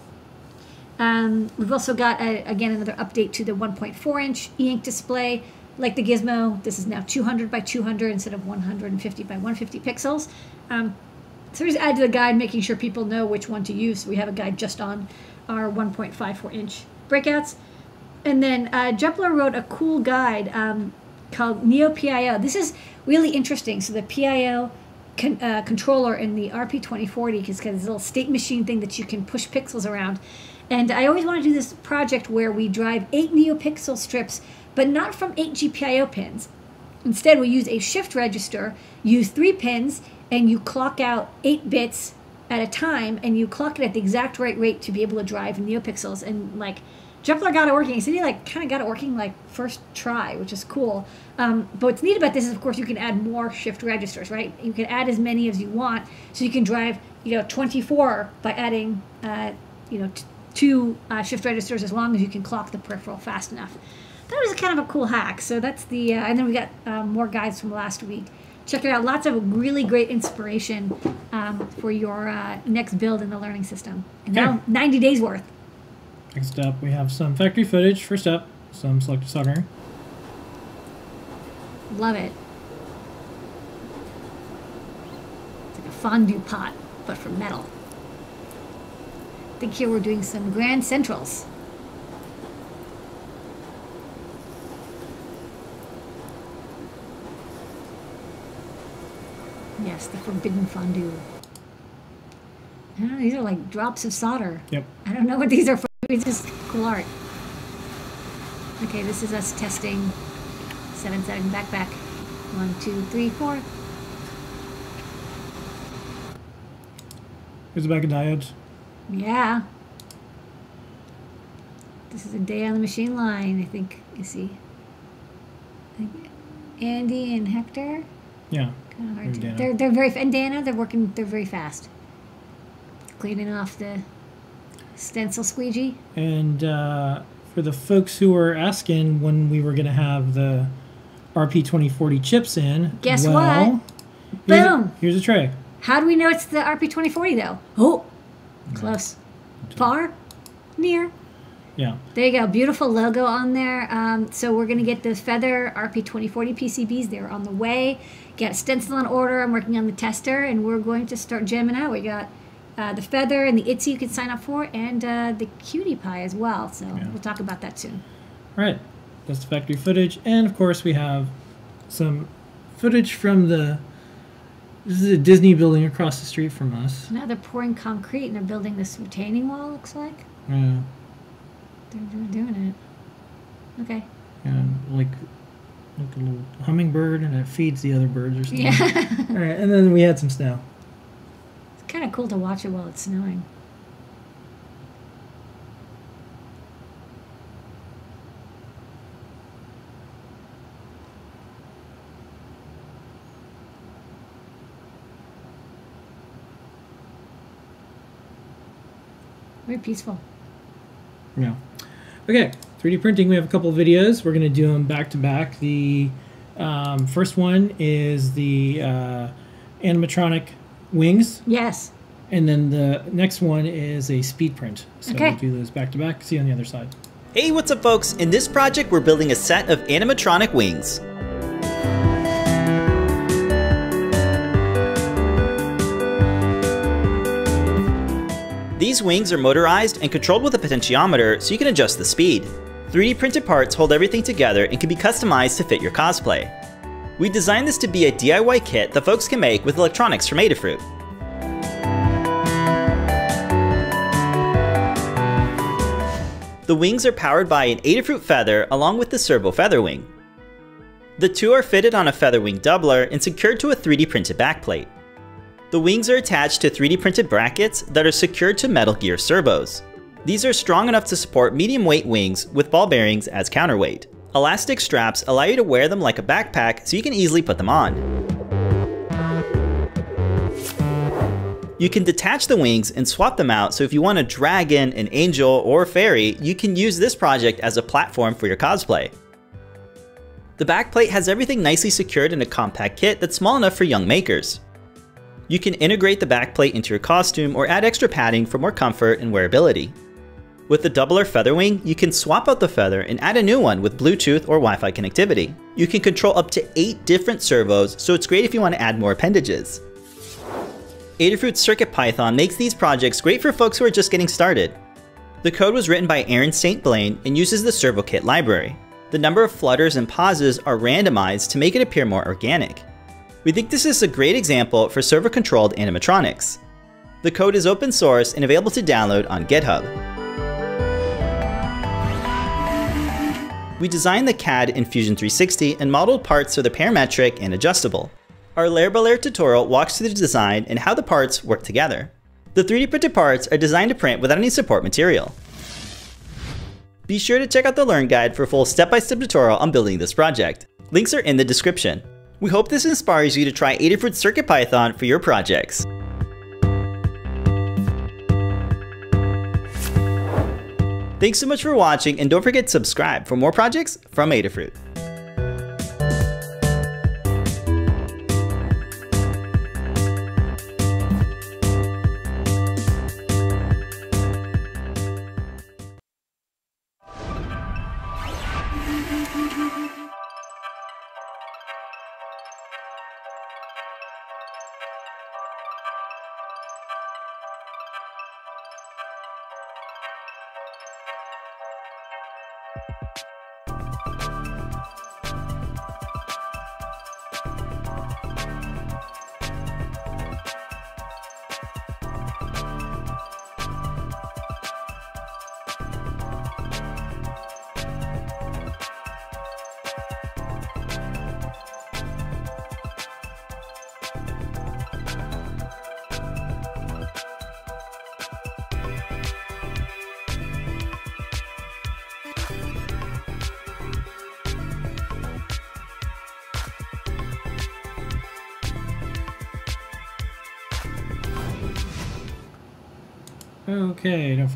S2: Um, we've also got, a, again, another update to the 1.4 inch e-ink display. Like the Gizmo, this is now 200 by 200 instead of 150 by 150 pixels. Um, so we just add to the guide, making sure people know which one to use. We have a guide just on our 1.54 inch breakouts. And then uh, Jepler wrote a cool guide um, called NeoPIO. This is really interesting. So the PIO con- uh, controller in the RP2040 is got this little state machine thing that you can push pixels around. And I always want to do this project where we drive eight NeoPixel strips, but not from eight GPIO pins. Instead, we use a shift register, use three pins, and you clock out eight bits at a time, and you clock it at the exact right rate to be able to drive NeoPixels. And like, Jepler got it working. He said he like kind of got it working like first try, which is cool. Um, but what's neat about this is, of course, you can add more shift registers, right? You can add as many as you want, so you can drive, you know, 24 by adding, uh, you know, two uh, shift registers as long as you can clock the peripheral fast enough. That was kind of a cool hack. So that's the, uh, and then we got um, more guides from last week. Check it out. Lots of really great inspiration um, for your uh, next build in the learning system. And
S1: Okay.
S2: now 90 days worth.
S1: Next up, we have some factory footage. First up, some selective soldering.
S2: Love it. It's like a fondue pot, but for metal. I think here we're doing some Grand Centrals. Yes, the forbidden fondue. I don't know, these are like drops of solder.
S1: Yep.
S2: I don't know what these are for. It's just cool art. Okay, this is us testing seven seven back back. One, two, three, four.
S1: Here's a bag of diodes.
S2: Yeah. This is a day on the machine line, I think you see. I think Andy and Hector.
S1: Yeah.
S2: Kind of hard to. They're they're very and Dana. They're working. They're very fast. Cleaning off the stencil squeegee.
S1: And uh, for the folks who were asking when we were going to have the RP2040 chips in,
S2: Guess
S1: well,
S2: what?
S1: Here's a,
S2: Boom.
S1: here's a tray.
S2: How do we know it's the RP2040 though? Oh, close, far, near.
S1: Yeah.
S2: There you go. Beautiful logo on there. Um, so we're going to get the Feather RP2040 PCBs. They're on the way. Got a stencil on order. I'm working on the tester, and we're going to start jamming out. We got uh, the Feather and the Itsy you can sign up for, and uh, the QT Py as well. So
S1: Yeah.
S2: we'll talk about that soon.
S1: All right. That's the factory footage. And of course, we have some footage from the. This is a Disney building across the street from us.
S2: Now they're pouring concrete and they're building this retaining wall. Looks like
S1: Yeah.
S2: they're, they're doing it. Okay.
S1: And like, like a little hummingbird, and it feeds the other birds or something.
S2: Yeah.
S1: All right. And then we had some snow.
S2: it's kind of cool to watch it while it's snowing. Very peaceful.
S1: Yeah. Okay, 3D printing. We have a couple of videos. We're going to do them back to back. The um, first one is the uh, animatronic wings,
S2: Yes.
S1: and then the next one is a speed print. So
S2: Okay.
S1: we'll do those back to back. See you on the other side.
S4: Hey, what's up folks? In this project, we're building a set of animatronic wings. These wings are motorized and controlled with a potentiometer so you can adjust the speed. 3D printed parts hold everything together and can be customized to fit your cosplay. We designed this to be a DIY kit that folks can make with electronics from Adafruit. The wings are powered by an Adafruit feather along with the Servo feather wing. The two are fitted on a feather wing doubler and secured to a 3D printed backplate. The wings are attached to 3D printed brackets that are secured to Metal Gear servos. These are strong enough to support medium weight wings with ball bearings as counterweight. Elastic straps allow you to wear them like a backpack so you can easily put them on. You can detach the wings and swap them out so if you want to drag in an angel or fairy, you can use this project as a platform for your cosplay. The backplate has everything nicely secured in a compact kit that's small enough for young makers. You can integrate the backplate into your costume or add extra padding for more comfort and wearability. With the doubler feather wing, you can swap out the feather and add a new one with Bluetooth or Wi-Fi connectivity. You can control up to 8 different servos, so it's great if you want to add more appendages. Adafruit's CircuitPython makes these projects great for folks who are just getting started. The code was written by Aaron St. Blaine and uses the ServoKit library. The number of flutters and pauses are randomized to make it appear more organic. We think this is a great example for servo-controlled animatronics. The code is open source and available to download on GitHub. We designed the CAD in Fusion 360 and modeled parts so they're parametric and adjustable. Our layer by layer tutorial walks through the design and how the parts work together. The 3D printed parts are designed to print without any support material. Be sure to check out the Learn Guide for a full step-by-step -step tutorial on building this project. Links are in the description. We hope this inspires you to try Adafruit CircuitPython for your projects. Thanks so much for watching and don't forget to subscribe for more projects from Adafruit.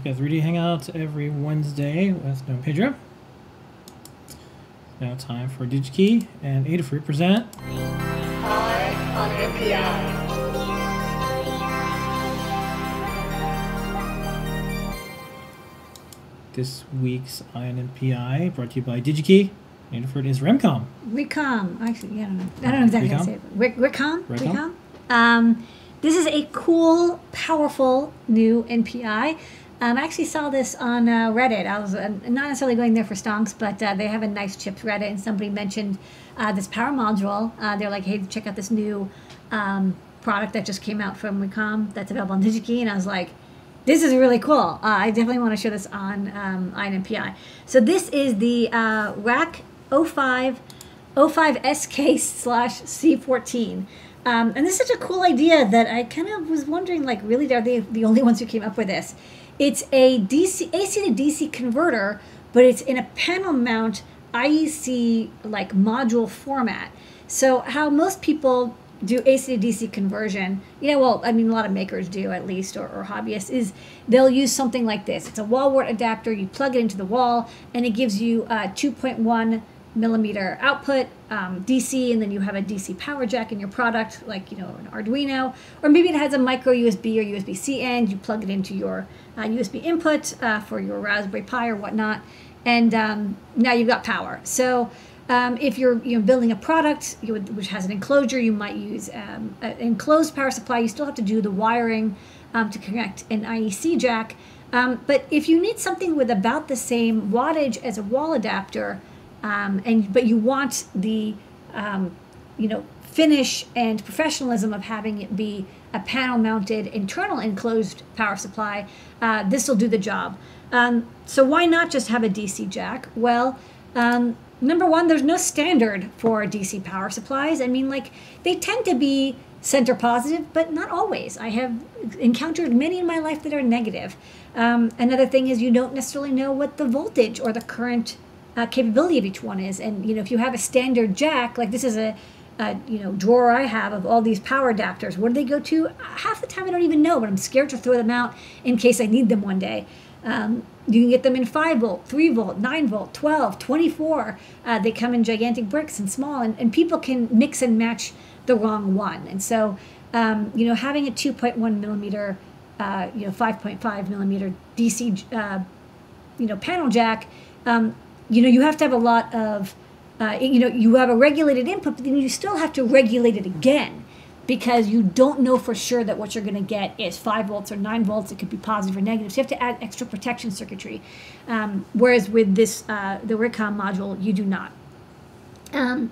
S1: Don't 3D Hangouts every Wednesday with No Pedro. Now time for DigiKey and Adafruit present.
S5: on NPI.
S1: This week's INPI brought to you by DigiKey. Adafruit is Remcom.
S2: Recom. Actually, yeah, I don't know. I don't know exactly how to
S1: Recom?
S2: say it. Rick, Rickcom?
S1: Rickcom?
S2: Rickcom? Um, this is a cool, powerful new NPI. Um, I actually saw this on uh, Reddit. I was uh, not necessarily going there for stonks, but uh, they have a nice chips Reddit, and somebody mentioned uh, this power module. Uh, they're like, hey, check out this new um, product that just came out from Wacom that's available on DigiKey. And I was like, this is really cool. Uh, I definitely want to show this on um, INPI. So this is the RAC 05, 05SK slash C14. Um, and this is such a cool idea that I kind of was wondering, like, really, are they the only ones who came up with this? It's a DC AC to DC converter, but it's in a panel mount IEC like module format. So how most people do AC to DC conversion, you know, well, I mean, a lot of makers do at least, or, or hobbyists, is they'll use something like this. It's a wall wart adapter. You plug it into the wall, and it gives you uh, 2.1 millimeter output um, DC, and then you have a DC power jack in your product, like you know an Arduino, or maybe it has a micro USB or USB C end. You plug it into your uh, USB input uh, for your Raspberry Pi or whatnot, and um, now you've got power. So. Um, if you're you know building a product would, which has an enclosure, you might use um, an enclosed power supply. You still have to do the wiring um, to connect an IEC jack. Um, but if you need something with about the same wattage as a wall adapter, um, and but you want the you know finish and professionalism of having it be a panel mounted internal enclosed power supply, uh, this will do the job. Um, so why not just have a DC jack? Well, um, number one, there's no standard for DC power supplies. I mean, like they tend to be center positive, but not always. I have encountered many in my life that are negative. Um, another thing is you don't necessarily know what the voltage or the current uh, capability of each one is. And you know, if you have a standard jack, like this is a, a you know drawer I have of all these power adapters. Where do they go to? Half the time I don't even know, but I'm scared to throw them out in case I need them one day. Um, you can get them in 5 volt, 3 volt, 9 volt, 12, 24. Uh, they come in gigantic bricks and small, and, and people can mix and match the wrong one. And so um, you know, having a 2.1 millimeter, uh, you know, 5.5 millimeter DC, uh, you know, panel jack, um, you know, you have to have a lot of, uh, you know, you have a regulated input, but then you still have to regulate it again because you don't know for sure that what you're going to get is 5 volts or 9 volts. It could be positive or negative. So you have to add extra protection circuitry. Um, whereas with this, uh, the RICOM module, you do not. Um,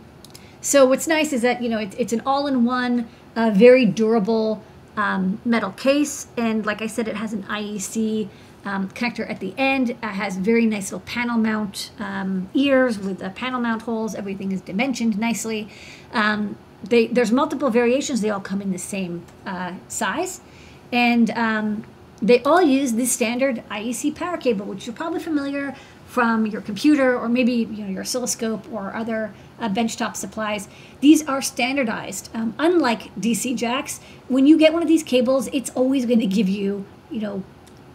S2: so what's nice is that, you know, it, it's an all-in-one, uh, very durable um, metal case. And like I said, it has an IEC um, connector at the end. It has very nice little panel mount um, ears with the panel mount holes. Everything is dimensioned nicely. Um, they, there's multiple variations. They all come in the same uh, size. And um, they all use the standard IEC power cable, which you're probably familiar from your computer or maybe you know your oscilloscope or other uh, benchtop supplies. These are standardized. Um, unlike DC jacks, when you get one of these cables, it's always going to give you you know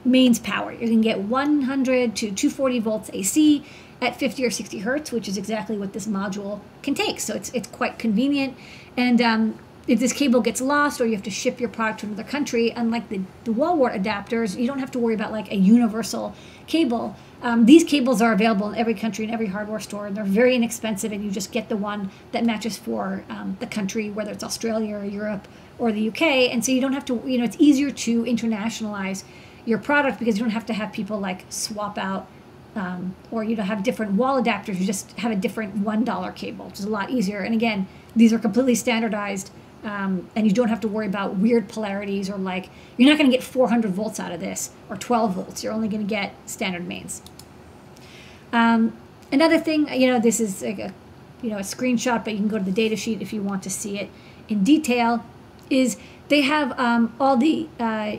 S2: mains power. Going to get 100 to 240 volts AC at 50 or 60 hertz, which is exactly what this module can take. So it's, it's quite convenient. And um, if this cable gets lost or you have to ship your product to another country, unlike the, the wall wart adapters, you don't have to worry about like a universal cable. Um, these cables are available in every country in every hardware store, and they're very inexpensive. And you just get the one that matches for um, the country, whether it's Australia or Europe or the UK. And so you don't have to, you know, it's easier to internationalize your product because you don't have to have people like swap out um, or you know have different wall adapters. You just have a different one dollar cable which is a lot easier. And again these are completely standardized um, and you don't have to worry about weird polarities or like you're not going to get 400 volts out of this or 12 volts. You're only going to get standard mains. Um, another thing you know this is like a you know a screenshot but you can go to the data sheet if you want to see it in detail is they have um, all the uh,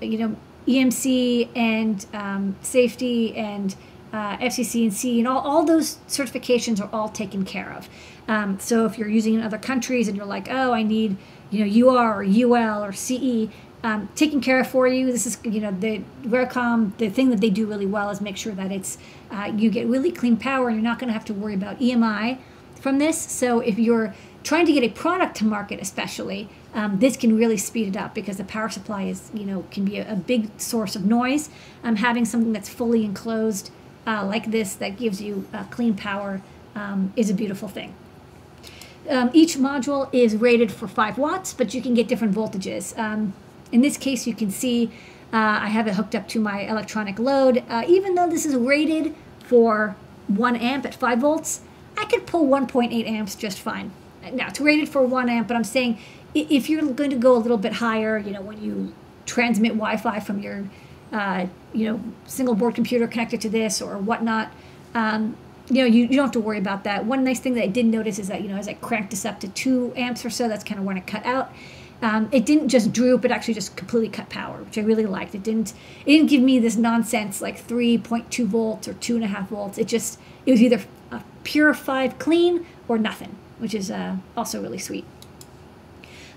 S2: you know EMC and um, safety and uh, FCC and C and all, all those certifications are all taken care of. Um, so if you're using in other countries and you're like, oh, I need you know UR or UL or CE, um, taken care of for you. This is you know the RIGCOM. The thing that they do really well is make sure that it's uh, you get really clean power and you're not going to have to worry about EMI from this. So if you're trying to get a product to market, especially, um, this can really speed it up because the power supply is, you know, can be a, a big source of noise. Um, having something that's fully enclosed uh, like this that gives you uh, clean power um, is a beautiful thing. Um, each module is rated for 5 watts, but you can get different voltages. Um, in this case, you can see uh, I have it hooked up to my electronic load. Uh, even though this is rated for 1 amp at 5 volts, I could pull 1.8 amps just fine. Now, it's rated for 1 amp, but I'm saying if you're going to go a little bit higher, you know, when you transmit Wi-Fi from your, uh, you know, single board computer connected to this or whatnot, um, you know, you, you don't have to worry about that. One nice thing that I did notice is that, you know, as I cranked this up to two amps or so, that's kind of when it cut out. Um, it didn't just droop; it actually just completely cut power, which I really liked. It didn't it didn't give me this nonsense like 3.2 volts or two and a half volts. It just it was either a pure five clean or nothing, which is uh, also really sweet.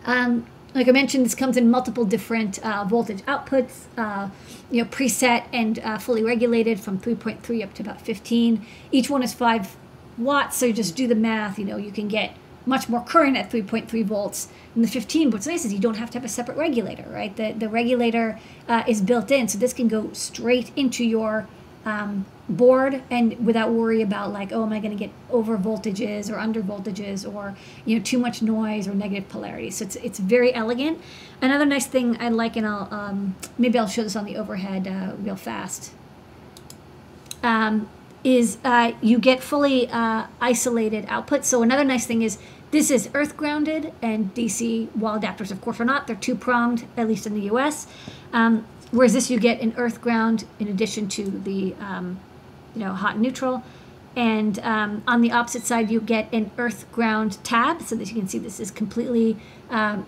S2: Um, like I mentioned, this comes in multiple different uh, voltage outputs, uh, you know, preset and uh, fully regulated from 3.3 up to about 15. Each one is 5 watts, so just do the math. You know, you can get much more current at 3.3 volts than the 15. What's nice is you don't have to have a separate regulator, right? The, the regulator uh, is built in, so this can go straight into your um, board and without worry about like oh am i going to get over voltages or under voltages or you know too much noise or negative polarity? So it's, it's very elegant. Another nice thing i like and i'll um, maybe i'll show this on the overhead uh, real fast um, is uh, you get fully uh, isolated output. So another nice thing is this is earth grounded and dc wall adapters of course are not. They're two pronged at least in the us um, whereas this you get an earth ground in addition to the um, you know, hot neutral. And um, on the opposite side, you get an earth ground tab, so that you can see this is completely, um,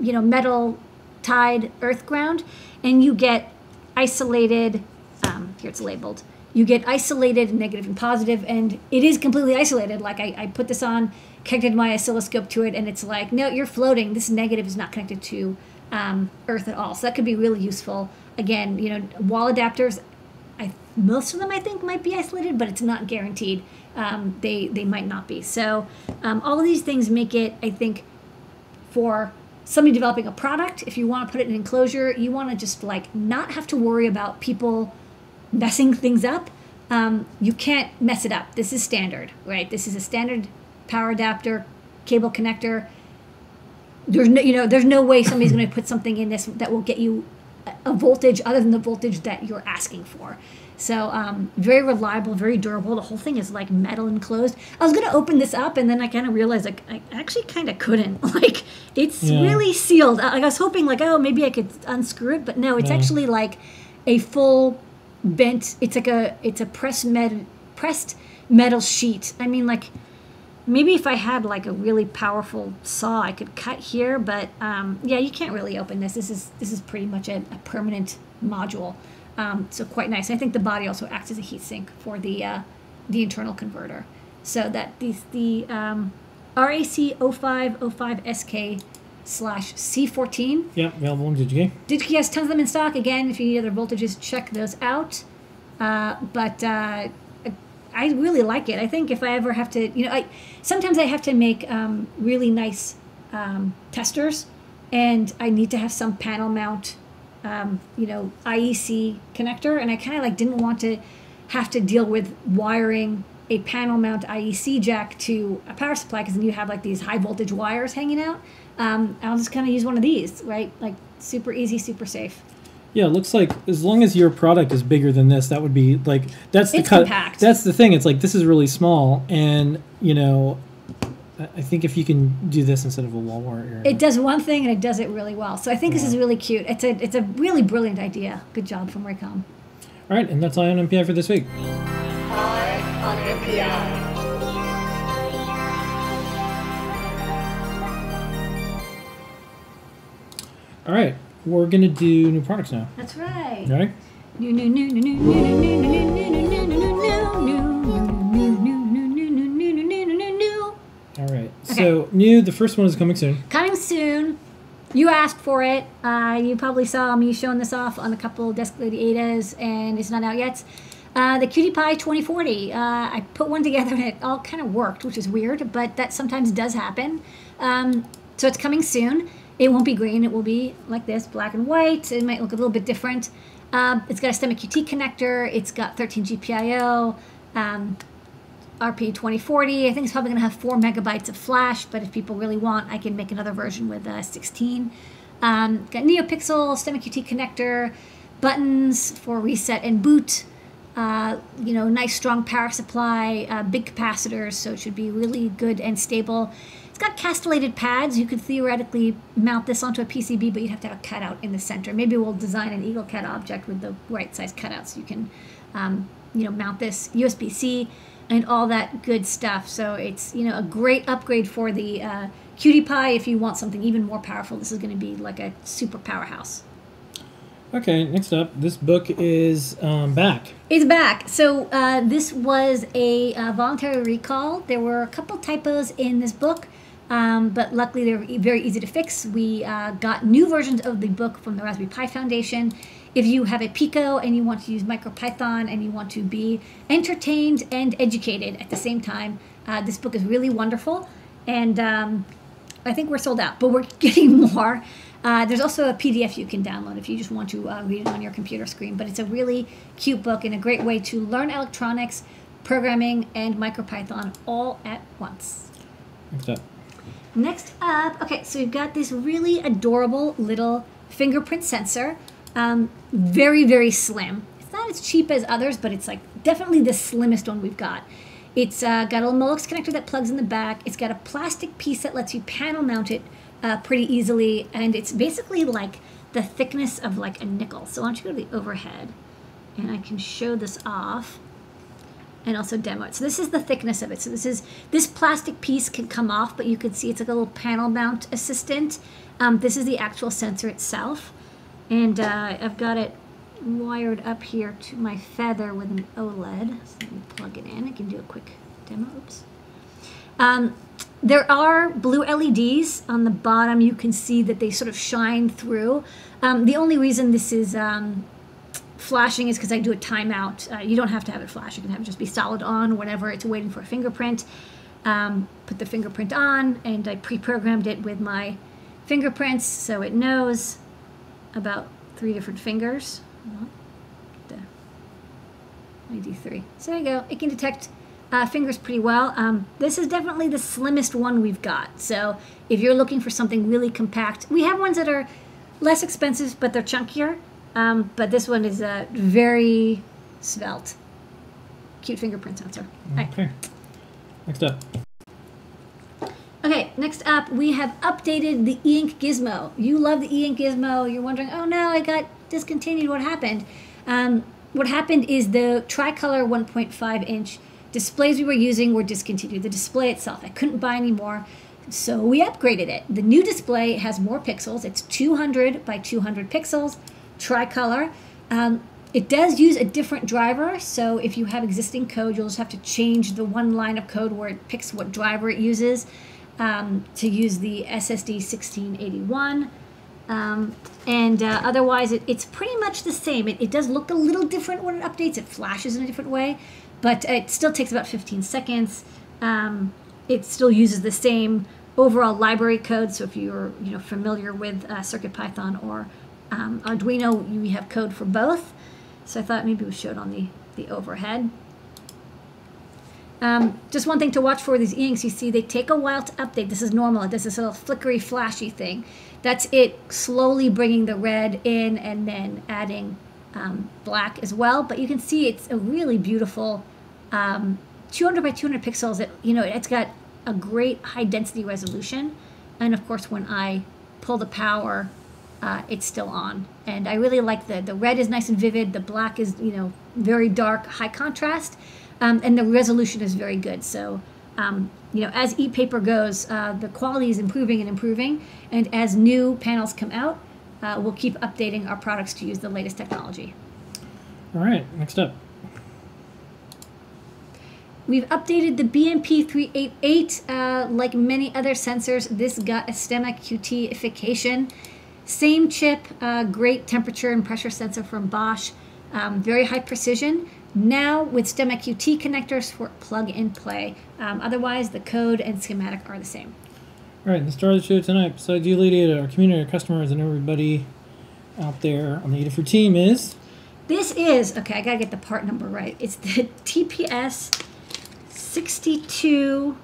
S2: you know, metal tied earth ground, and you get isolated. Um, here it's labeled. You get isolated negative and positive, and it is completely isolated. Like I, I put this on, connected my oscilloscope to it, and it's like, no, you're floating. This negative is not connected to um, Earth at all. So that could be really useful. Again, you know, wall adapters I, most of them I think might be isolated, but it's not guaranteed. Um, they they might not be. So um, all of these things make it, I think, for somebody developing a product, if you want to put it in an enclosure, you want to just like not have to worry about people messing things up. Um, you can't mess it up. This is standard, right? This is a standard power adapter, cable connector. There's no, you know, there's no way somebody's going to put something in this that will get you a- voltage other than the voltage that you're asking for. So um, very reliable, very durable. The whole thing is like metal enclosed. I was gonna open this up, and then I kind of realized like I actually kind of couldn't. Like it's
S1: Yeah.
S2: really sealed. I- Like I was hoping like oh maybe I could unscrew it, but no, it's
S1: No.
S2: actually like a full bent. It's like a it's a pressed med pressed metal sheet. I mean like maybe if I had like a really powerful saw, I could cut here. But um, yeah, you can't really open this. This is this is pretty much a, a permanent module. Um, so quite nice. I think the body also acts as a heatsink for the uh, the internal converter, so that the the um, RAC 0505 SK slash C14
S1: Yep, available in DigiKey.
S2: DigiKey has tons of them in stock. Again, if you need other voltages, check those out. Uh, but uh, I really like it. I think if I ever have to, you know, I sometimes I have to make um, really nice um, testers, and I need to have some panel mount, um, you know, IEC connector, and I kind of like didn't want to have to deal with wiring a panel mount IEC jack to a power supply because then you have like these high voltage wires hanging out. Um, I'll just kind of use one of these, right? Like super easy, super safe.
S1: Yeah, it looks like as long as your product is bigger than this, that would be like that's the
S2: It's
S1: cut.
S2: compact.
S1: That's the thing. It's like this is really small, and you know, I think if you can do this instead of a wall wart
S2: It does one thing and it does it really well. So I think this is really cute. It's a it's a really brilliant idea. Good job from Raycom.
S1: All right, and that's all on NPI for this week.
S5: Eye on NPI.
S1: All right, we're gonna do new products now.
S2: That's right.
S1: You ready?
S2: New new new new new new new new new new new new new new new
S1: All right. So new. The first one is coming soon.
S2: Coming soon. You asked for it. Uh, you probably saw me showing this off on a couple Desk Lady Adas, and it's not out yet. Uh, the QT Py 2040. Uh, I put one together and it all kind of worked, which is weird, but that sometimes does happen. Um, so it's coming soon. It won't be green. It will be like this, black and white. It might look a little bit different. Um, it's got a STEMMA QT connector. It's got 13 GPIO. Um, RP 2040. I think it's probably going to have four megabytes of flash, but if people really want, I can make another version with uh, 16. Um, got NeoPixel, STEMMA QT connector, buttons for reset and boot. Uh, you know, nice strong power supply, uh, big capacitors, so it should be really good and stable. Got castellated pads. You could theoretically mount this onto a PCB, but you'd have to have a cutout in the center. Maybe we'll design an Eagle CAD object with the right size cutout so you can, um, you know, mount this USB-C and all that good stuff. So it's you know a great upgrade for the uh, QT Py. If you want something even more powerful, this is going to be like a super powerhouse.
S1: Okay. Next up, this book is um, back.
S2: It's back. So uh, this was a uh, voluntary recall. There were a couple typos in this book, um, but luckily they're very easy to fix. We uh, got new versions of the book from the Raspberry Pi Foundation. If you have a Pico and you want to use MicroPython and you want to be entertained and educated at the same time, uh, this book is really wonderful. And um, I think we're sold out, but we're getting more. Uh, there's also a PDF you can download if you just want to uh, read it on your computer screen. But it's a really cute book and a great way to learn electronics, programming, and MicroPython all at once.
S1: Up.
S2: Next up, okay, so we've got this really adorable little fingerprint sensor. Um, very, very slim. It's not as cheap as others, but it's like definitely the slimmest one we've got. It's uh, got a little Molex connector that plugs in the back. It's got a plastic piece that lets you panel mount it uh, pretty easily, and it's basically like the thickness of like a nickel. So why don't you go to the overhead, and I can show this off and also demo it. So this is the thickness of it. So this is this plastic piece can come off, but you can see it's like a little panel mount assistant. Um, this is the actual sensor itself, and uh, I've got it wired up here to my feather with an OLED. So let me plug it in. I can do a quick demo. Oops. Um, there are blue LEDs on the bottom. You can see that they sort of shine through. Um, the only reason this is um, flashing is because I do a timeout. Uh, you don't have to have it flash. You can have it just be solid on whenever it's waiting for a fingerprint. Um, put the fingerprint on, and I pre-programmed it with my fingerprints, so it knows about three different fingers. Well, the ID3. So there you go. It can detect uh, fingers pretty well. Um, this is definitely the slimmest one we've got. So if you're looking for something really compact, we have ones that are less expensive, but they're chunkier. Um, but this one is a very svelte. Cute fingerprint sensor. All right.
S1: Okay. Next up.
S2: Okay, next up, we have updated the e-ink gizmo. You love the e-ink gizmo. You're wondering, oh no, I got discontinued. What happened? Um, what happened is the tricolor 1.5 inch displays we were using were discontinued. The display itself, I couldn't buy anymore. So we upgraded it. The new display has more pixels. It's 200 by 200 pixels, tricolor. Um, it does use a different driver, so if you have existing code, you'll just have to change the one line of code where it picks what driver it uses um, to use the SSD 1681. Um, and uh, otherwise, it, it's pretty much the same. It, it does look a little different when it updates. It flashes in a different way, but it still takes about 15 seconds. Um, it still uses the same overall library code. So if you're you know familiar with uh, CircuitPython or um, Arduino, we have code for both. So I thought maybe we showed on the, the overhead. Um, just one thing to watch for these e-inks, you see they take a while to update. This is normal. It does this little flickery, flashy thing. That's it slowly bringing the red in and then adding um, black as well. But you can see it's a really beautiful um, 200 by 200 pixels. It, you know, it's got a great high density resolution. And of course, when I pull the power, uh, it's still on. And I really like the, the red is nice and vivid. The black is, you know, very dark, high contrast. Um, and the resolution is very good. So, um, you know, as e-paper goes, uh, the quality is improving and improving. And as new panels come out, uh, we'll keep updating our products to use the latest technology.
S1: All right. Next up.
S2: We've updated the BMP388. Uh, like many other sensors, this got a STEMMA QT-ification. Same chip, uh, great temperature and pressure sensor from Bosch, um, very high precision. Now with STEMMA QT connectors for plug and play. Um, otherwise, the code and schematic are the same.
S1: All right. The star of the show tonight, besides you, Lydia, our community, our customers, and everybody out there on the Adafruit team is
S2: This is, okay, I gotta get the part number right. It's the TPS 62,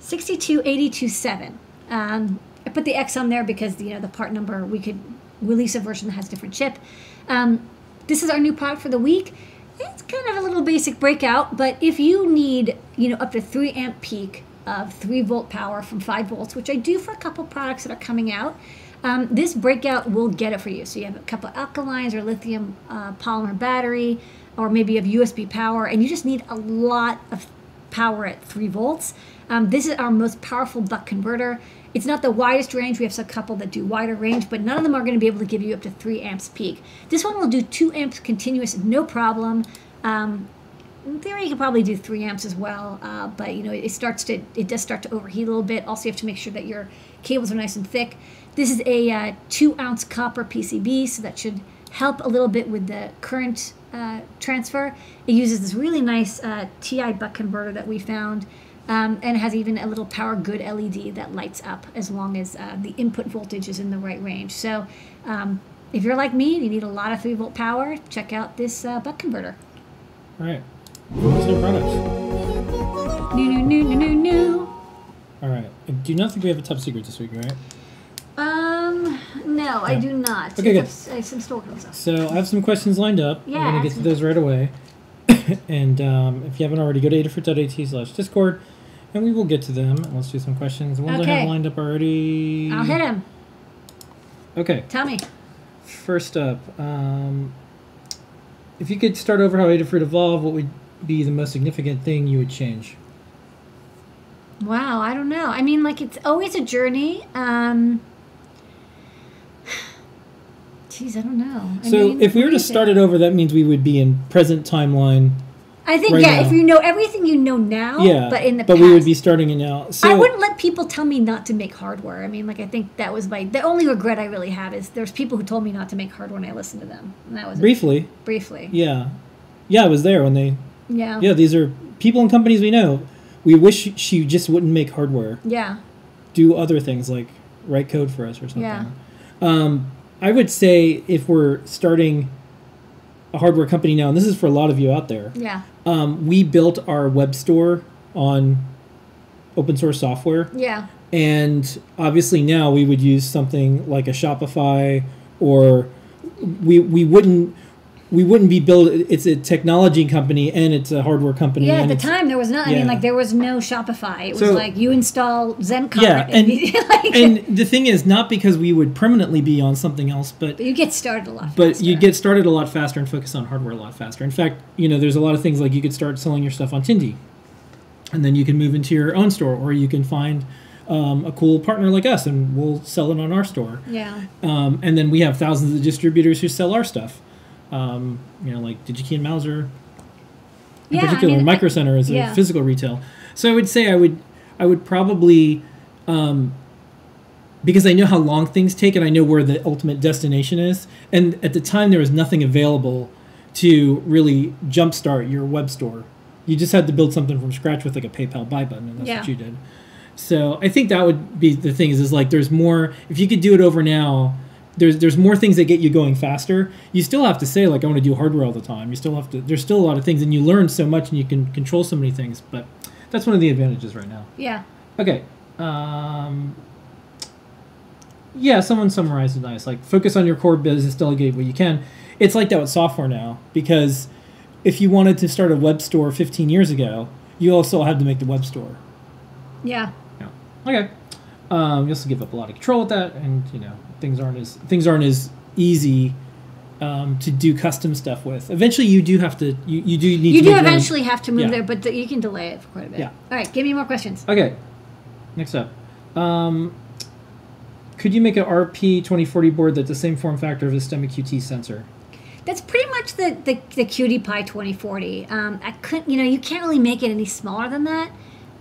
S2: 62827. Um, I put the X on there because, you know, the part number, we could release a version that has different chip. Um, this is our new product for the week. It's kind of a little basic breakout, but if you need, you know, up to 3 amp peak of 3 volt power from 5 volts, which I do for a couple products that are coming out, um, this breakout will get it for you. So you have a couple alkalines or lithium uh, polymer battery, or maybe you have USB power, and you just need a lot of power at 3 volts. Um, this is our most powerful buck converter. It's not the widest range. We have a couple that do wider range, but none of them are going to be able to give you up to 3 amps peak. This one will do 2 amps continuous, no problem. Um, in theory, you could probably do 3 amps as well, uh, but you know it starts to it does start to overheat a little bit. Also, you have to make sure that your cables are nice and thick. This is a uh, 2 ounce copper PCB, so that should help a little bit with the current uh, transfer. It uses this really nice uh, TI buck converter that we found. Um, and has even a little power good LED that lights up as long as uh, the input voltage is in the right range. So um, if you're like me and you need a lot of 3 volt power, check out this uh, buck converter.
S1: all right. What's new products?
S2: New, new, new, new, new, new.
S1: All right. I do not think we have a top secret this week, right?
S2: Um, no, I do not.
S1: Okay, good.
S2: I have some store stuff.
S1: So I have some questions lined up.
S2: Yeah,
S1: I'm going to get to those right away. and um, if you haven't already, go to adafru.it slash discord, and we will get to them. Let's do some questions. The ones I have lined up already.
S2: I'll hit him.
S1: Okay.
S2: Tell me.
S1: First up, um, if you could start over how Adafruit evolved, what would be the most significant thing you would change?
S2: Wow, I don't know. I mean, like it's always a journey. Um, geez, I don't know. I
S1: so
S2: mean,
S1: if we were to start it over, that means we would be in present timeline.
S2: I think
S1: right
S2: yeah.
S1: now.
S2: If you know everything you know now,
S1: yeah,
S2: but in the
S1: but
S2: past,
S1: we would be starting it now. So
S2: I wouldn't let people tell me not to make hardware. I mean, like I think that was my the only regret I really have is there's people who told me not to make hardware and I listened to them. And that was it.
S1: briefly,
S2: briefly.
S1: yeah, yeah, I was there when they.
S2: Yeah.
S1: Yeah, these are people and companies we know. We wish she just wouldn't make hardware.
S2: Yeah.
S1: Do other things like write code for us or something.
S2: Yeah.
S1: Um, I would say if we're starting a hardware company now, and this is for a lot of you out there,
S2: Yeah.
S1: um, we built our web store on open source software.
S2: Yeah.
S1: And obviously now we would use something like a Shopify or we we wouldn't we wouldn't be build it's a technology company and it's a hardware company
S2: Yeah, at the time there was not. I mean, like there was no Shopify. It was
S1: So-
S2: like you install Zen Cart.
S1: Yeah, and
S2: like,
S1: and the thing is not because we would permanently be on something else but
S2: you get started a lot.
S1: but
S2: faster.
S1: you get started a lot faster and focus on hardware a lot faster. In fact, you know, there's a lot of things like you could start selling your stuff on Tindie, and then you can move into your own store, or you can find um, a cool partner like us, and we'll sell it on our store.
S2: Yeah.
S1: Um, and then we have thousands of distributors who sell our stuff. Um, you know, like DigiKey and Mouser. In
S2: Yeah, I
S1: particular,
S2: mean,
S1: Micro Center is a physical retail. So I would say I would I would probably um, because I know how long things take and I know where the ultimate destination is. And at the time, there was nothing available to really jumpstart your web store. You just had to build something from scratch with like a PayPal buy button, and that's
S2: Yeah.
S1: what you did. So I think that would be the thing is, is like there's more if you could do it over now. There's there's more things that get you going faster. You still have to say like I want to do hardware all the time. You still have to. There's still a lot of things, and you learn so much, and you can control so many things. But that's one of the advantages right now.
S2: Yeah.
S1: Okay. Um, yeah, someone summarized it nice. Like, focus on your core business, delegate what you can. It's like that with software now because if you wanted to start a web store 15 years ago, you also had to make the web store.
S2: Yeah.
S1: Yeah. Okay. Um, you also give up a lot of control with that, and you know things aren't as things aren't as easy um, to do custom stuff with. Eventually, you do have to. You, you do need.
S2: You
S1: to
S2: do
S1: make your own-
S2: eventually have to move
S1: Yeah.
S2: there, but th- you can delay it for quite a bit.
S1: Yeah.
S2: All right, give me more questions.
S1: Okay. Next up. Um, could you make an RP 2040 board that's the same form factor of the STEMMA QT sensor?
S2: That's pretty much the the, the QT Py 2040. Um, I couldn't, you know, you can't really make it any smaller than that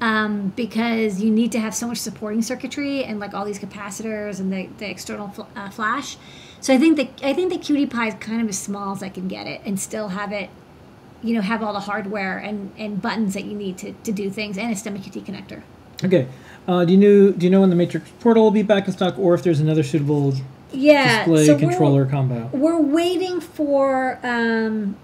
S2: um, because you need to have so much supporting circuitry and like all these capacitors and the, the external fl- uh, flash. So I think the I think the QT Py is kind of as small as I can get it and still have it, you know, have all the hardware and, and buttons that you need to, to do things and a STEMMA QT connector.
S1: Okay. Uh, do you know do you know when the Matrix Portal will be back in stock, or if there's another suitable
S2: Yeah,
S1: display
S2: so we're-
S1: controller combo?
S2: We're waiting for um,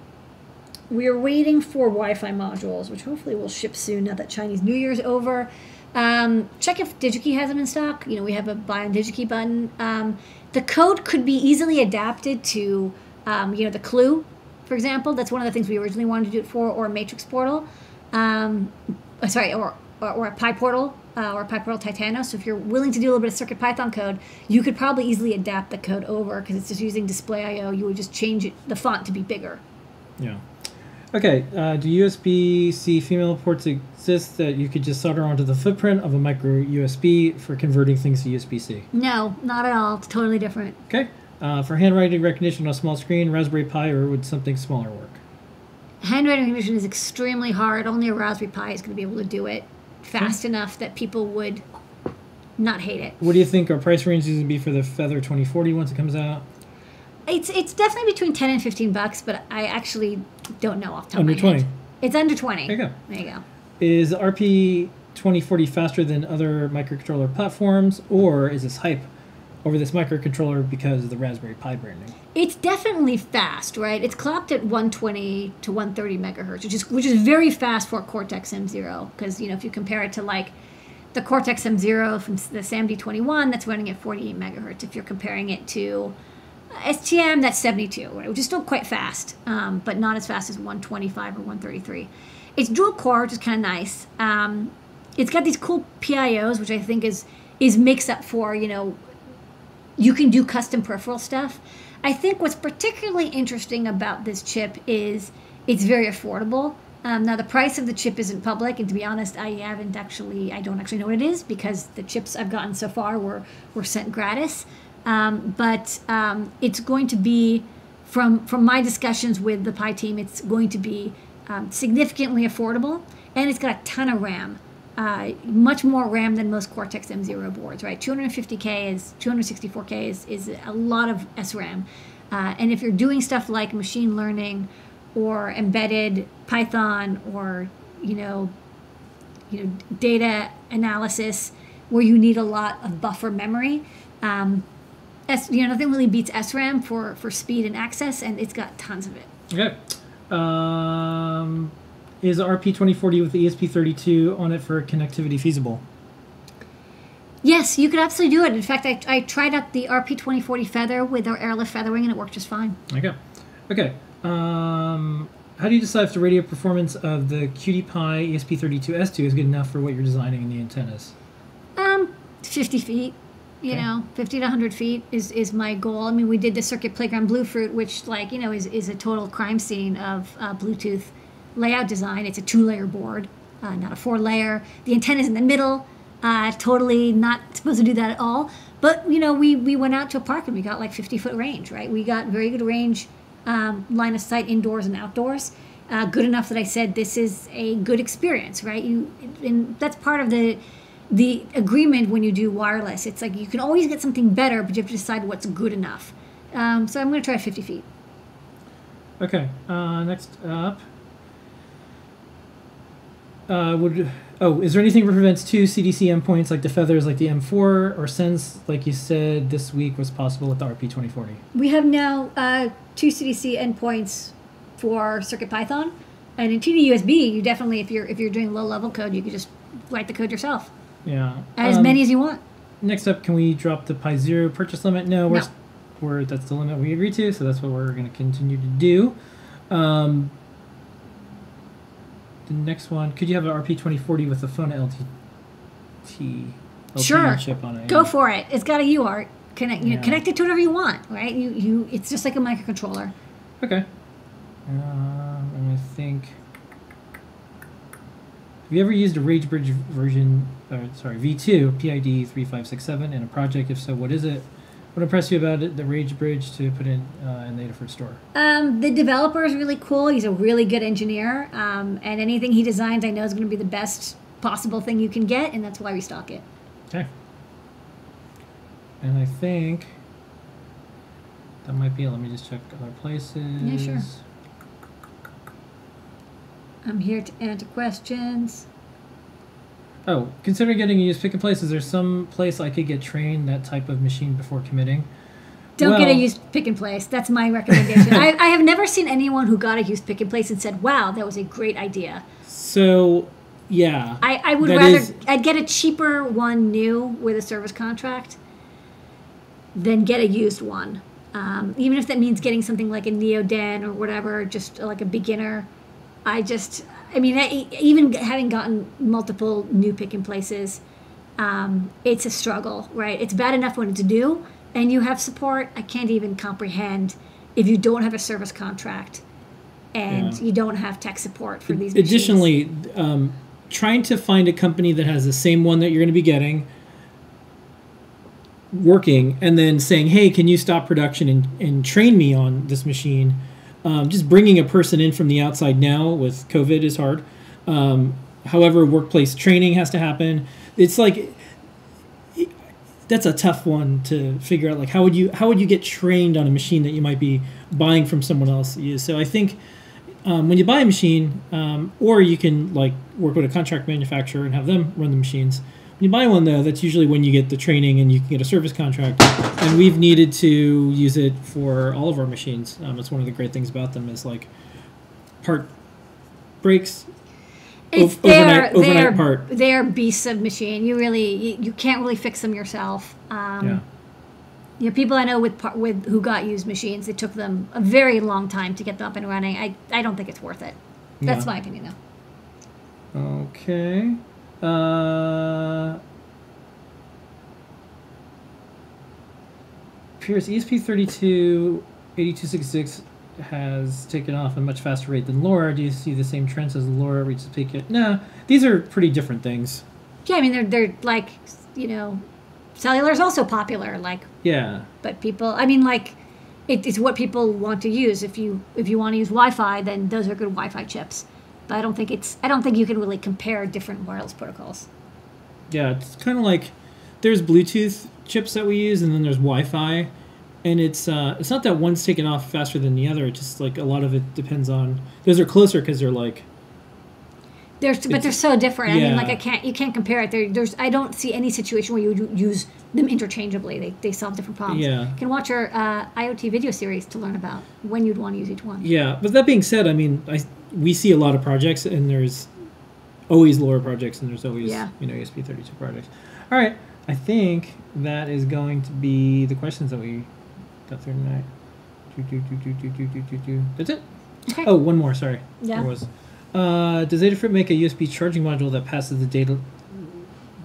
S2: we're waiting for Wi-Fi modules, which hopefully will ship soon now that Chinese New Year's over. Um, check if DigiKey has them in stock. You know, we have a buy on DigiKey button. Um, the code could be easily adapted to, um, you know, the Clue, for example. That's one of the things we originally wanted to do it for, or Matrix Portal. Um, uh, sorry, or or, or a PyPortal uh, or a PyPortal Titano. So if you're willing to do a little bit of Circuit Python code, you could probably easily adapt the code over because it's just using display I/O. You would just change it, the font to be bigger.
S1: Yeah. Okay. Uh, do USB C female ports exist that you could just solder onto the footprint of a micro USB for converting things to USB C?
S2: No, not at all. It's totally different.
S1: Okay. Uh, for handwriting recognition on a small screen, Raspberry Pi, or would something smaller work?
S2: Handwriting recognition is extremely hard. Only a Raspberry Pi is going to be able to do it fast enough that people would not hate it.
S1: What do you think our price range is going to be for the Feather 2040 once it comes out?
S2: It's it's definitely between ten and fifteen bucks, but I actually don't know off the top
S1: Under
S2: of my
S1: 20.
S2: head. It's under twenty.
S1: There you go.
S2: There you go.
S1: Is RP 2040 faster than other microcontroller platforms, or is this hype over this microcontroller because of the Raspberry Pi branding?
S2: It's definitely fast, right? It's clocked at 120 to 130 megahertz, which is which is very fast for Cortex M0. Because you know, if you compare it to like the Cortex M0 from the SAMD21, that's running at 48 megahertz. If you're comparing it to STM, that's 72, right? Which is still quite fast, um, but not as fast as 125 or 133. It's dual core, which is kind of nice. Um, it's got these cool PIOs, which I think is is makes up for you know you can do custom peripheral stuff. I think what's particularly interesting about this chip is it's very affordable. Um, now the price of the chip isn't public, and to be honest, I haven't actually, I don't actually know what it is because the chips I've gotten so far were were sent gratis. Um, but um, it's going to be from from my discussions with the Pi team, it's going to be um, significantly affordable, and it's got a ton of RAM uh, much more RAM than most Cortex M0 boards, right? 250K is 264K is, is a lot of SRAM. Uh, and if you're doing stuff like machine learning or embedded Python or you know, you know, data analysis, where you need a lot of buffer memory. Um, S, you know, nothing really beats SRAM for, for speed and access, and it's got tons of it.
S1: Okay. Um, is RP2040 with the ESP32 on it for connectivity feasible?
S2: Yes, you could absolutely do it. In fact, I, I tried out the RP2040 Feather with our AirLift FeatherWing, and it worked just fine.
S1: Okay. Okay. Um, how do you decide if the radio performance of the QT Py ESP32S2 is good enough for what you're designing in the antennas?
S2: Um, 50 feet. You
S1: Okay.
S2: know, 50 to 100 feet is, is my goal. I mean, we did the Circuit Playground Bluefruit, which, like, you know, is, is a total crime scene of uh, Bluetooth layout design. It's a two layer board, uh, not a four layer. The antenna's in the middle. Uh, totally not supposed to do that at all. But, you know, we, we went out to a park and we got like 50 foot range, right? We got very good range, um, line of sight indoors and outdoors. Uh, good enough that I said this is a good experience, right? You, and that's part of the the agreement when you do wireless. It's like you can always get something better, but you have to decide what's good enough. Um, so I'm going to try 50 feet.
S1: Okay. Uh, next up. Uh, would oh, is there anything that prevents two CDC endpoints like the feathers, like the M4, or sends like you said this week was possible with the RP2040?
S2: We have now uh, two CDC endpoints for CircuitPython, and in TinyUSB, you definitely, if you're if you're doing low level code, you can just write the code yourself,
S1: Yeah.
S2: as
S1: Um,
S2: many as you want.
S1: Next up, can we drop the Pi Zero purchase limit? No, we're,
S2: No.
S1: we're that's the limit we agreed to, so that's what we're going to continue to do. Um, the next one, could you have an RP2040 with a phone LTT, LTE
S2: Sure.
S1: chip on it?
S2: Go for it. It's got a UART. Connect, you
S1: Yeah.
S2: know, connect it to whatever you want, right? You you. It's just like a microcontroller.
S1: Okay. Um, and I think. Have you ever used a RageBridge version, or sorry, V2 PID three five six seven in a project? If so, what is it? What impressed you about it, the Rage Bridge to put in uh, in the Adafruit store?
S2: Um, the developer is really cool. He's a really good engineer, um, and anything he designs, I know is going to be the best possible thing you can get, and that's why we stock it.
S1: Okay. And I think that might be it. Let me just check other places.
S2: Yeah, sure. I'm here to answer questions.
S1: Oh, considering getting a used pick and place, is there some place I could get trained that type of machine before committing?
S2: Don't get a used pick and place. That's my recommendation. I, I have never seen anyone who got a used pick and place and said, "Wow, that was a great idea."
S1: So, yeah.
S2: I, I would rather
S1: is-
S2: I'd get a cheaper one new with a service contract than get a used one. Um, even if that means getting something like a Neoden or whatever, just like a beginner. I just, I mean, I, even having gotten multiple new pick and places, um, it's a struggle, right? It's bad enough when it's new and you have support. I can't even comprehend if you don't have a service contract and
S1: Yeah.
S2: you don't have tech support for these. machines.
S1: Additionally, um, trying to find a company that has the same one that you're going to be getting working and then saying, hey, can you stop production and, and train me on this machine? Um, just bringing a person in from the outside now with COVID is hard. Um, however, workplace training has to happen. It's like that's a tough one to figure out. Like, how would you how would you get trained on a machine that you might be buying from someone else? So I think um, when you buy a machine, um, or you can like work with a contract manufacturer and have them run the machines. You buy one though, that's usually when you get the training and you can get a service contract. And we've needed to use it for all of our machines. Um, it's one of the great things about them is like part breaks.
S2: It's
S1: ov-
S2: their,
S1: overnight- overnight
S2: their,
S1: part.
S2: their beasts of machine. You really, you, you can't really fix them yourself. Um,
S1: Yeah.
S2: You know, people I know with with who got used machines, it took them a very long time to get them up and running. I, I don't think it's worth it. That's
S1: Yeah.
S2: my opinion, though.
S1: Okay. Uh, Pierce ESP32 8266 has taken off at a much faster rate than LoRa. Do you see the same trends as LoRa reaches peak? Yet? No, these are pretty different things.
S2: Yeah, I mean they're they're like, you know, cellular is also popular. Like,
S1: Yeah.
S2: but people, I mean, like, it, it's what people want to use. If you if you want to use Wi-Fi, then those are good Wi-Fi chips. But I don't think it's I don't think you can really compare different wireless protocols.
S1: Yeah, it's kind of like there's Bluetooth chips that we use, and then there's Wi-Fi, and it's uh, it's not that one's taken off faster than the other. It's just like a lot of it depends on those are closer because they're like
S2: They're, but they're so different. Yeah. I mean, like. I can't, you can't compare it. There, there's, I don't see any situation where you would use them interchangeably. They, they solve different problems.
S1: Yeah.
S2: You can watch our uh, IoT video series to learn about when you'd want to use each one.
S1: Yeah, but that being said, I mean, I we see a lot of projects, and there's always LoRa projects, and there's always
S2: yeah.
S1: you know ESP thirty two projects. All right, I think that is going to be the questions that we got through tonight. That's it.
S2: Okay.
S1: Oh, one more. Sorry.
S2: Yeah.
S1: There was. Uh, does Adafruit make a USB charging module that passes the data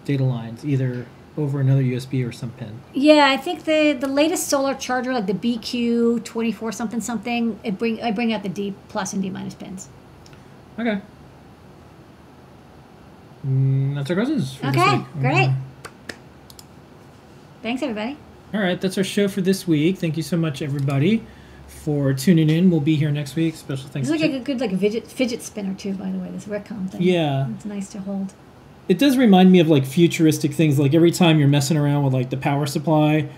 S1: data lines either over another USB or some pin?
S2: Yeah, I think the the latest solar charger, like the BQ twenty four something something, it bring I bring out the D plus and D minus pins.
S1: Okay. Mm, that's our questions.
S2: Okay, great. Thanks, everybody.
S1: All right, that's our show for this week. Thank you so much, everybody, for tuning in. We'll be here next week. Special thanks.
S2: It's like
S1: to-
S2: a good like fidget fidget spinner too. By the way, this Recom thing.
S1: Yeah.
S2: it's nice to hold.
S1: it does remind me of like futuristic things. Like every time you're messing around with like the power supply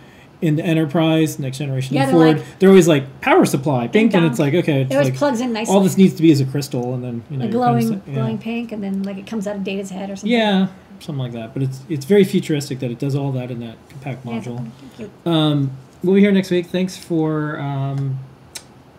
S1: in the Enterprise, next generation
S2: Yeah,
S1: of
S2: they're
S1: Ford,
S2: like-
S1: they're always like power supply, pink, and it's like okay, it's
S2: It always
S1: like
S2: plugs in nicely.
S1: all this needs to be is a crystal, and then you know
S2: a glowing
S1: kinda yeah.
S2: glowing pink, and then like it comes out of Data's head or something.
S1: Yeah, something like that. But it's it's very futuristic that it does all that in that compact module.
S2: you.
S1: Um, we'll be here next week. Thanks for um,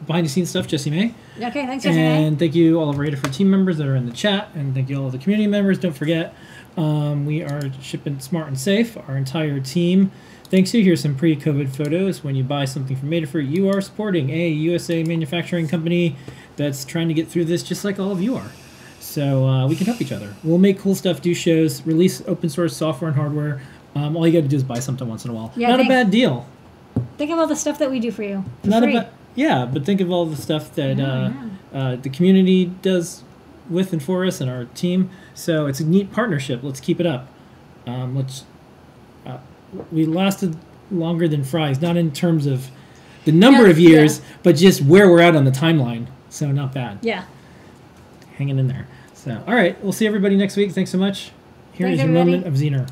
S1: behind the scenes stuff, Jesse May.
S2: Okay, thanks, Jessica.
S1: And thank you all of our Adafruit team members that are in the chat, and thank you all of the community members. Don't forget, um, we are shipping smart and safe. Our entire team. Thanks to you. Here's some pre-COVID photos. When you buy something from Adafruit, you are supporting a USA manufacturing company that's trying to get through this, just like all of you are. So uh, we can help each other. We'll make cool stuff, do shows, release open source software and hardware. Um, all you got to do is buy something once in a while.
S2: Yeah,
S1: Not a bad deal.
S2: Think of all the stuff that we do for you. For
S1: Not
S2: free.
S1: about yeah, but think of all the stuff that
S2: Yeah,
S1: uh, uh, the community does with and for us and our team. So it's a neat partnership. Let's keep it up. Um, let's. We lasted longer than Fry's, not in terms of the number
S2: Yeah,
S1: of years, but just where we're at on the timeline. So not bad.
S2: Yeah.
S1: Hanging in there. So all right, we'll see everybody next week. Thanks so much. Here is
S2: Thanks,
S1: your
S2: everybody.
S1: moment of Zener.